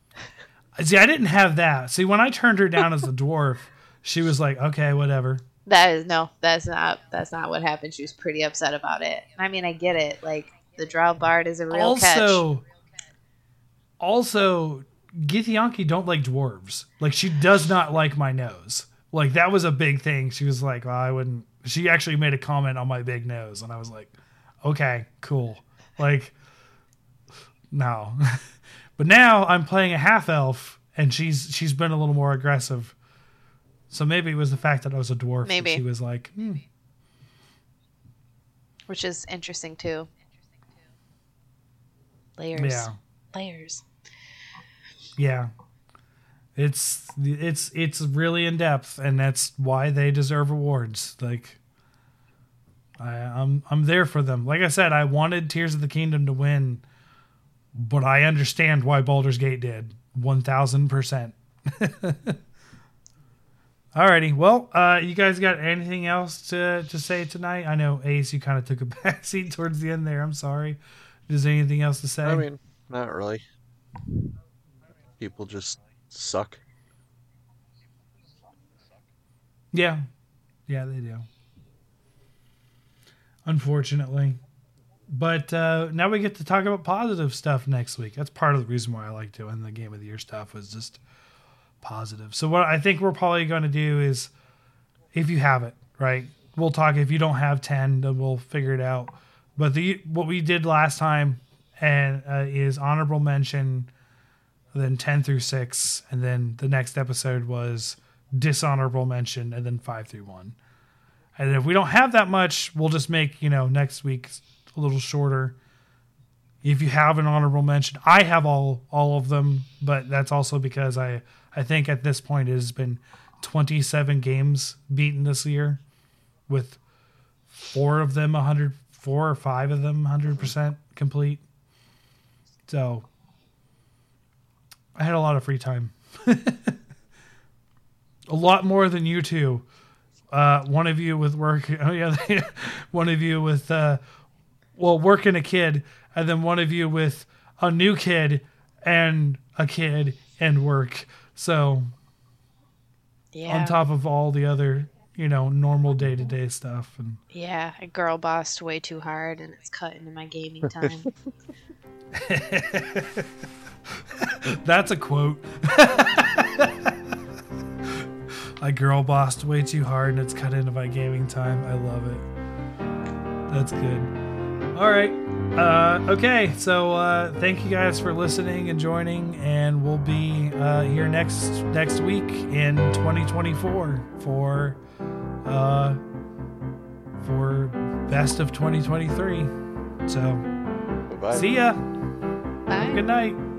see, I didn't have that. See, when I turned her down as a dwarf, she was like, "Okay, whatever." That is no, that's not that's not what happened. She was pretty upset about it. I mean, I get it. Like the Drow Bard is a real catch. also, also, Githyanki don't like dwarves. Like she does not like my nose. Like that was a big thing. She was like, well, I wouldn't. She actually made a comment on my big nose, and I was like, okay, cool. Like, no. but now I'm playing a half elf, and she's she's been a little more aggressive. So maybe it was the fact that I was a dwarf. that Maybe. she was like, hmm. which is interesting too. Layers, yeah. layers. Yeah. It's it's it's really in depth and that's why they deserve awards. Like I, I'm I'm there for them. Like I said, I wanted Tears of the Kingdom to win, but I understand why Baldur's Gate did. One thousand percent. Alrighty. Well, uh, you guys got anything else to, to say tonight? I know Ace, you kind of took a backseat towards the end there. I'm sorry. Is there anything else to say? I mean, not really. People just suck. yeah, yeah, they do. Unfortunately, but uh, now we get to talk about positive stuff next week. That's part of the reason why I like doing the game of the year stuff was just positive. So what I think we're probably going to do is, if you have it, right? We'll talk. If you don't have ten, then we'll figure it out. But the what we did last time and uh, is honorable mention, then ten through six, and then the next episode was dishonorable mention, and then five through one. And if we don't have that much, we'll just make you know next week a little shorter. If you have an honorable mention, I have all all of them, but that's also because I I think at this point it has been 27 games beaten this year, with four of them 100, four or five of them 100 percent complete. So I had a lot of free time, a lot more than you two. Uh, one of you with work, oh yeah, one of you with uh, well working a kid, and then one of you with a new kid and a kid and work. So Yeah. on top of all the other, you know, normal day to day stuff, and Yeah, I girl bossed way too hard and it's cut into my gaming time. that's a quote. I girl bossed way too hard, and it's cut into my gaming time. I love it. That's good. All right. Uh, okay. So uh, thank you guys for listening and joining, and we'll be uh, here next next week in 2024 for uh, for best of 2023. So Bye-bye. see ya. Bye. Good night.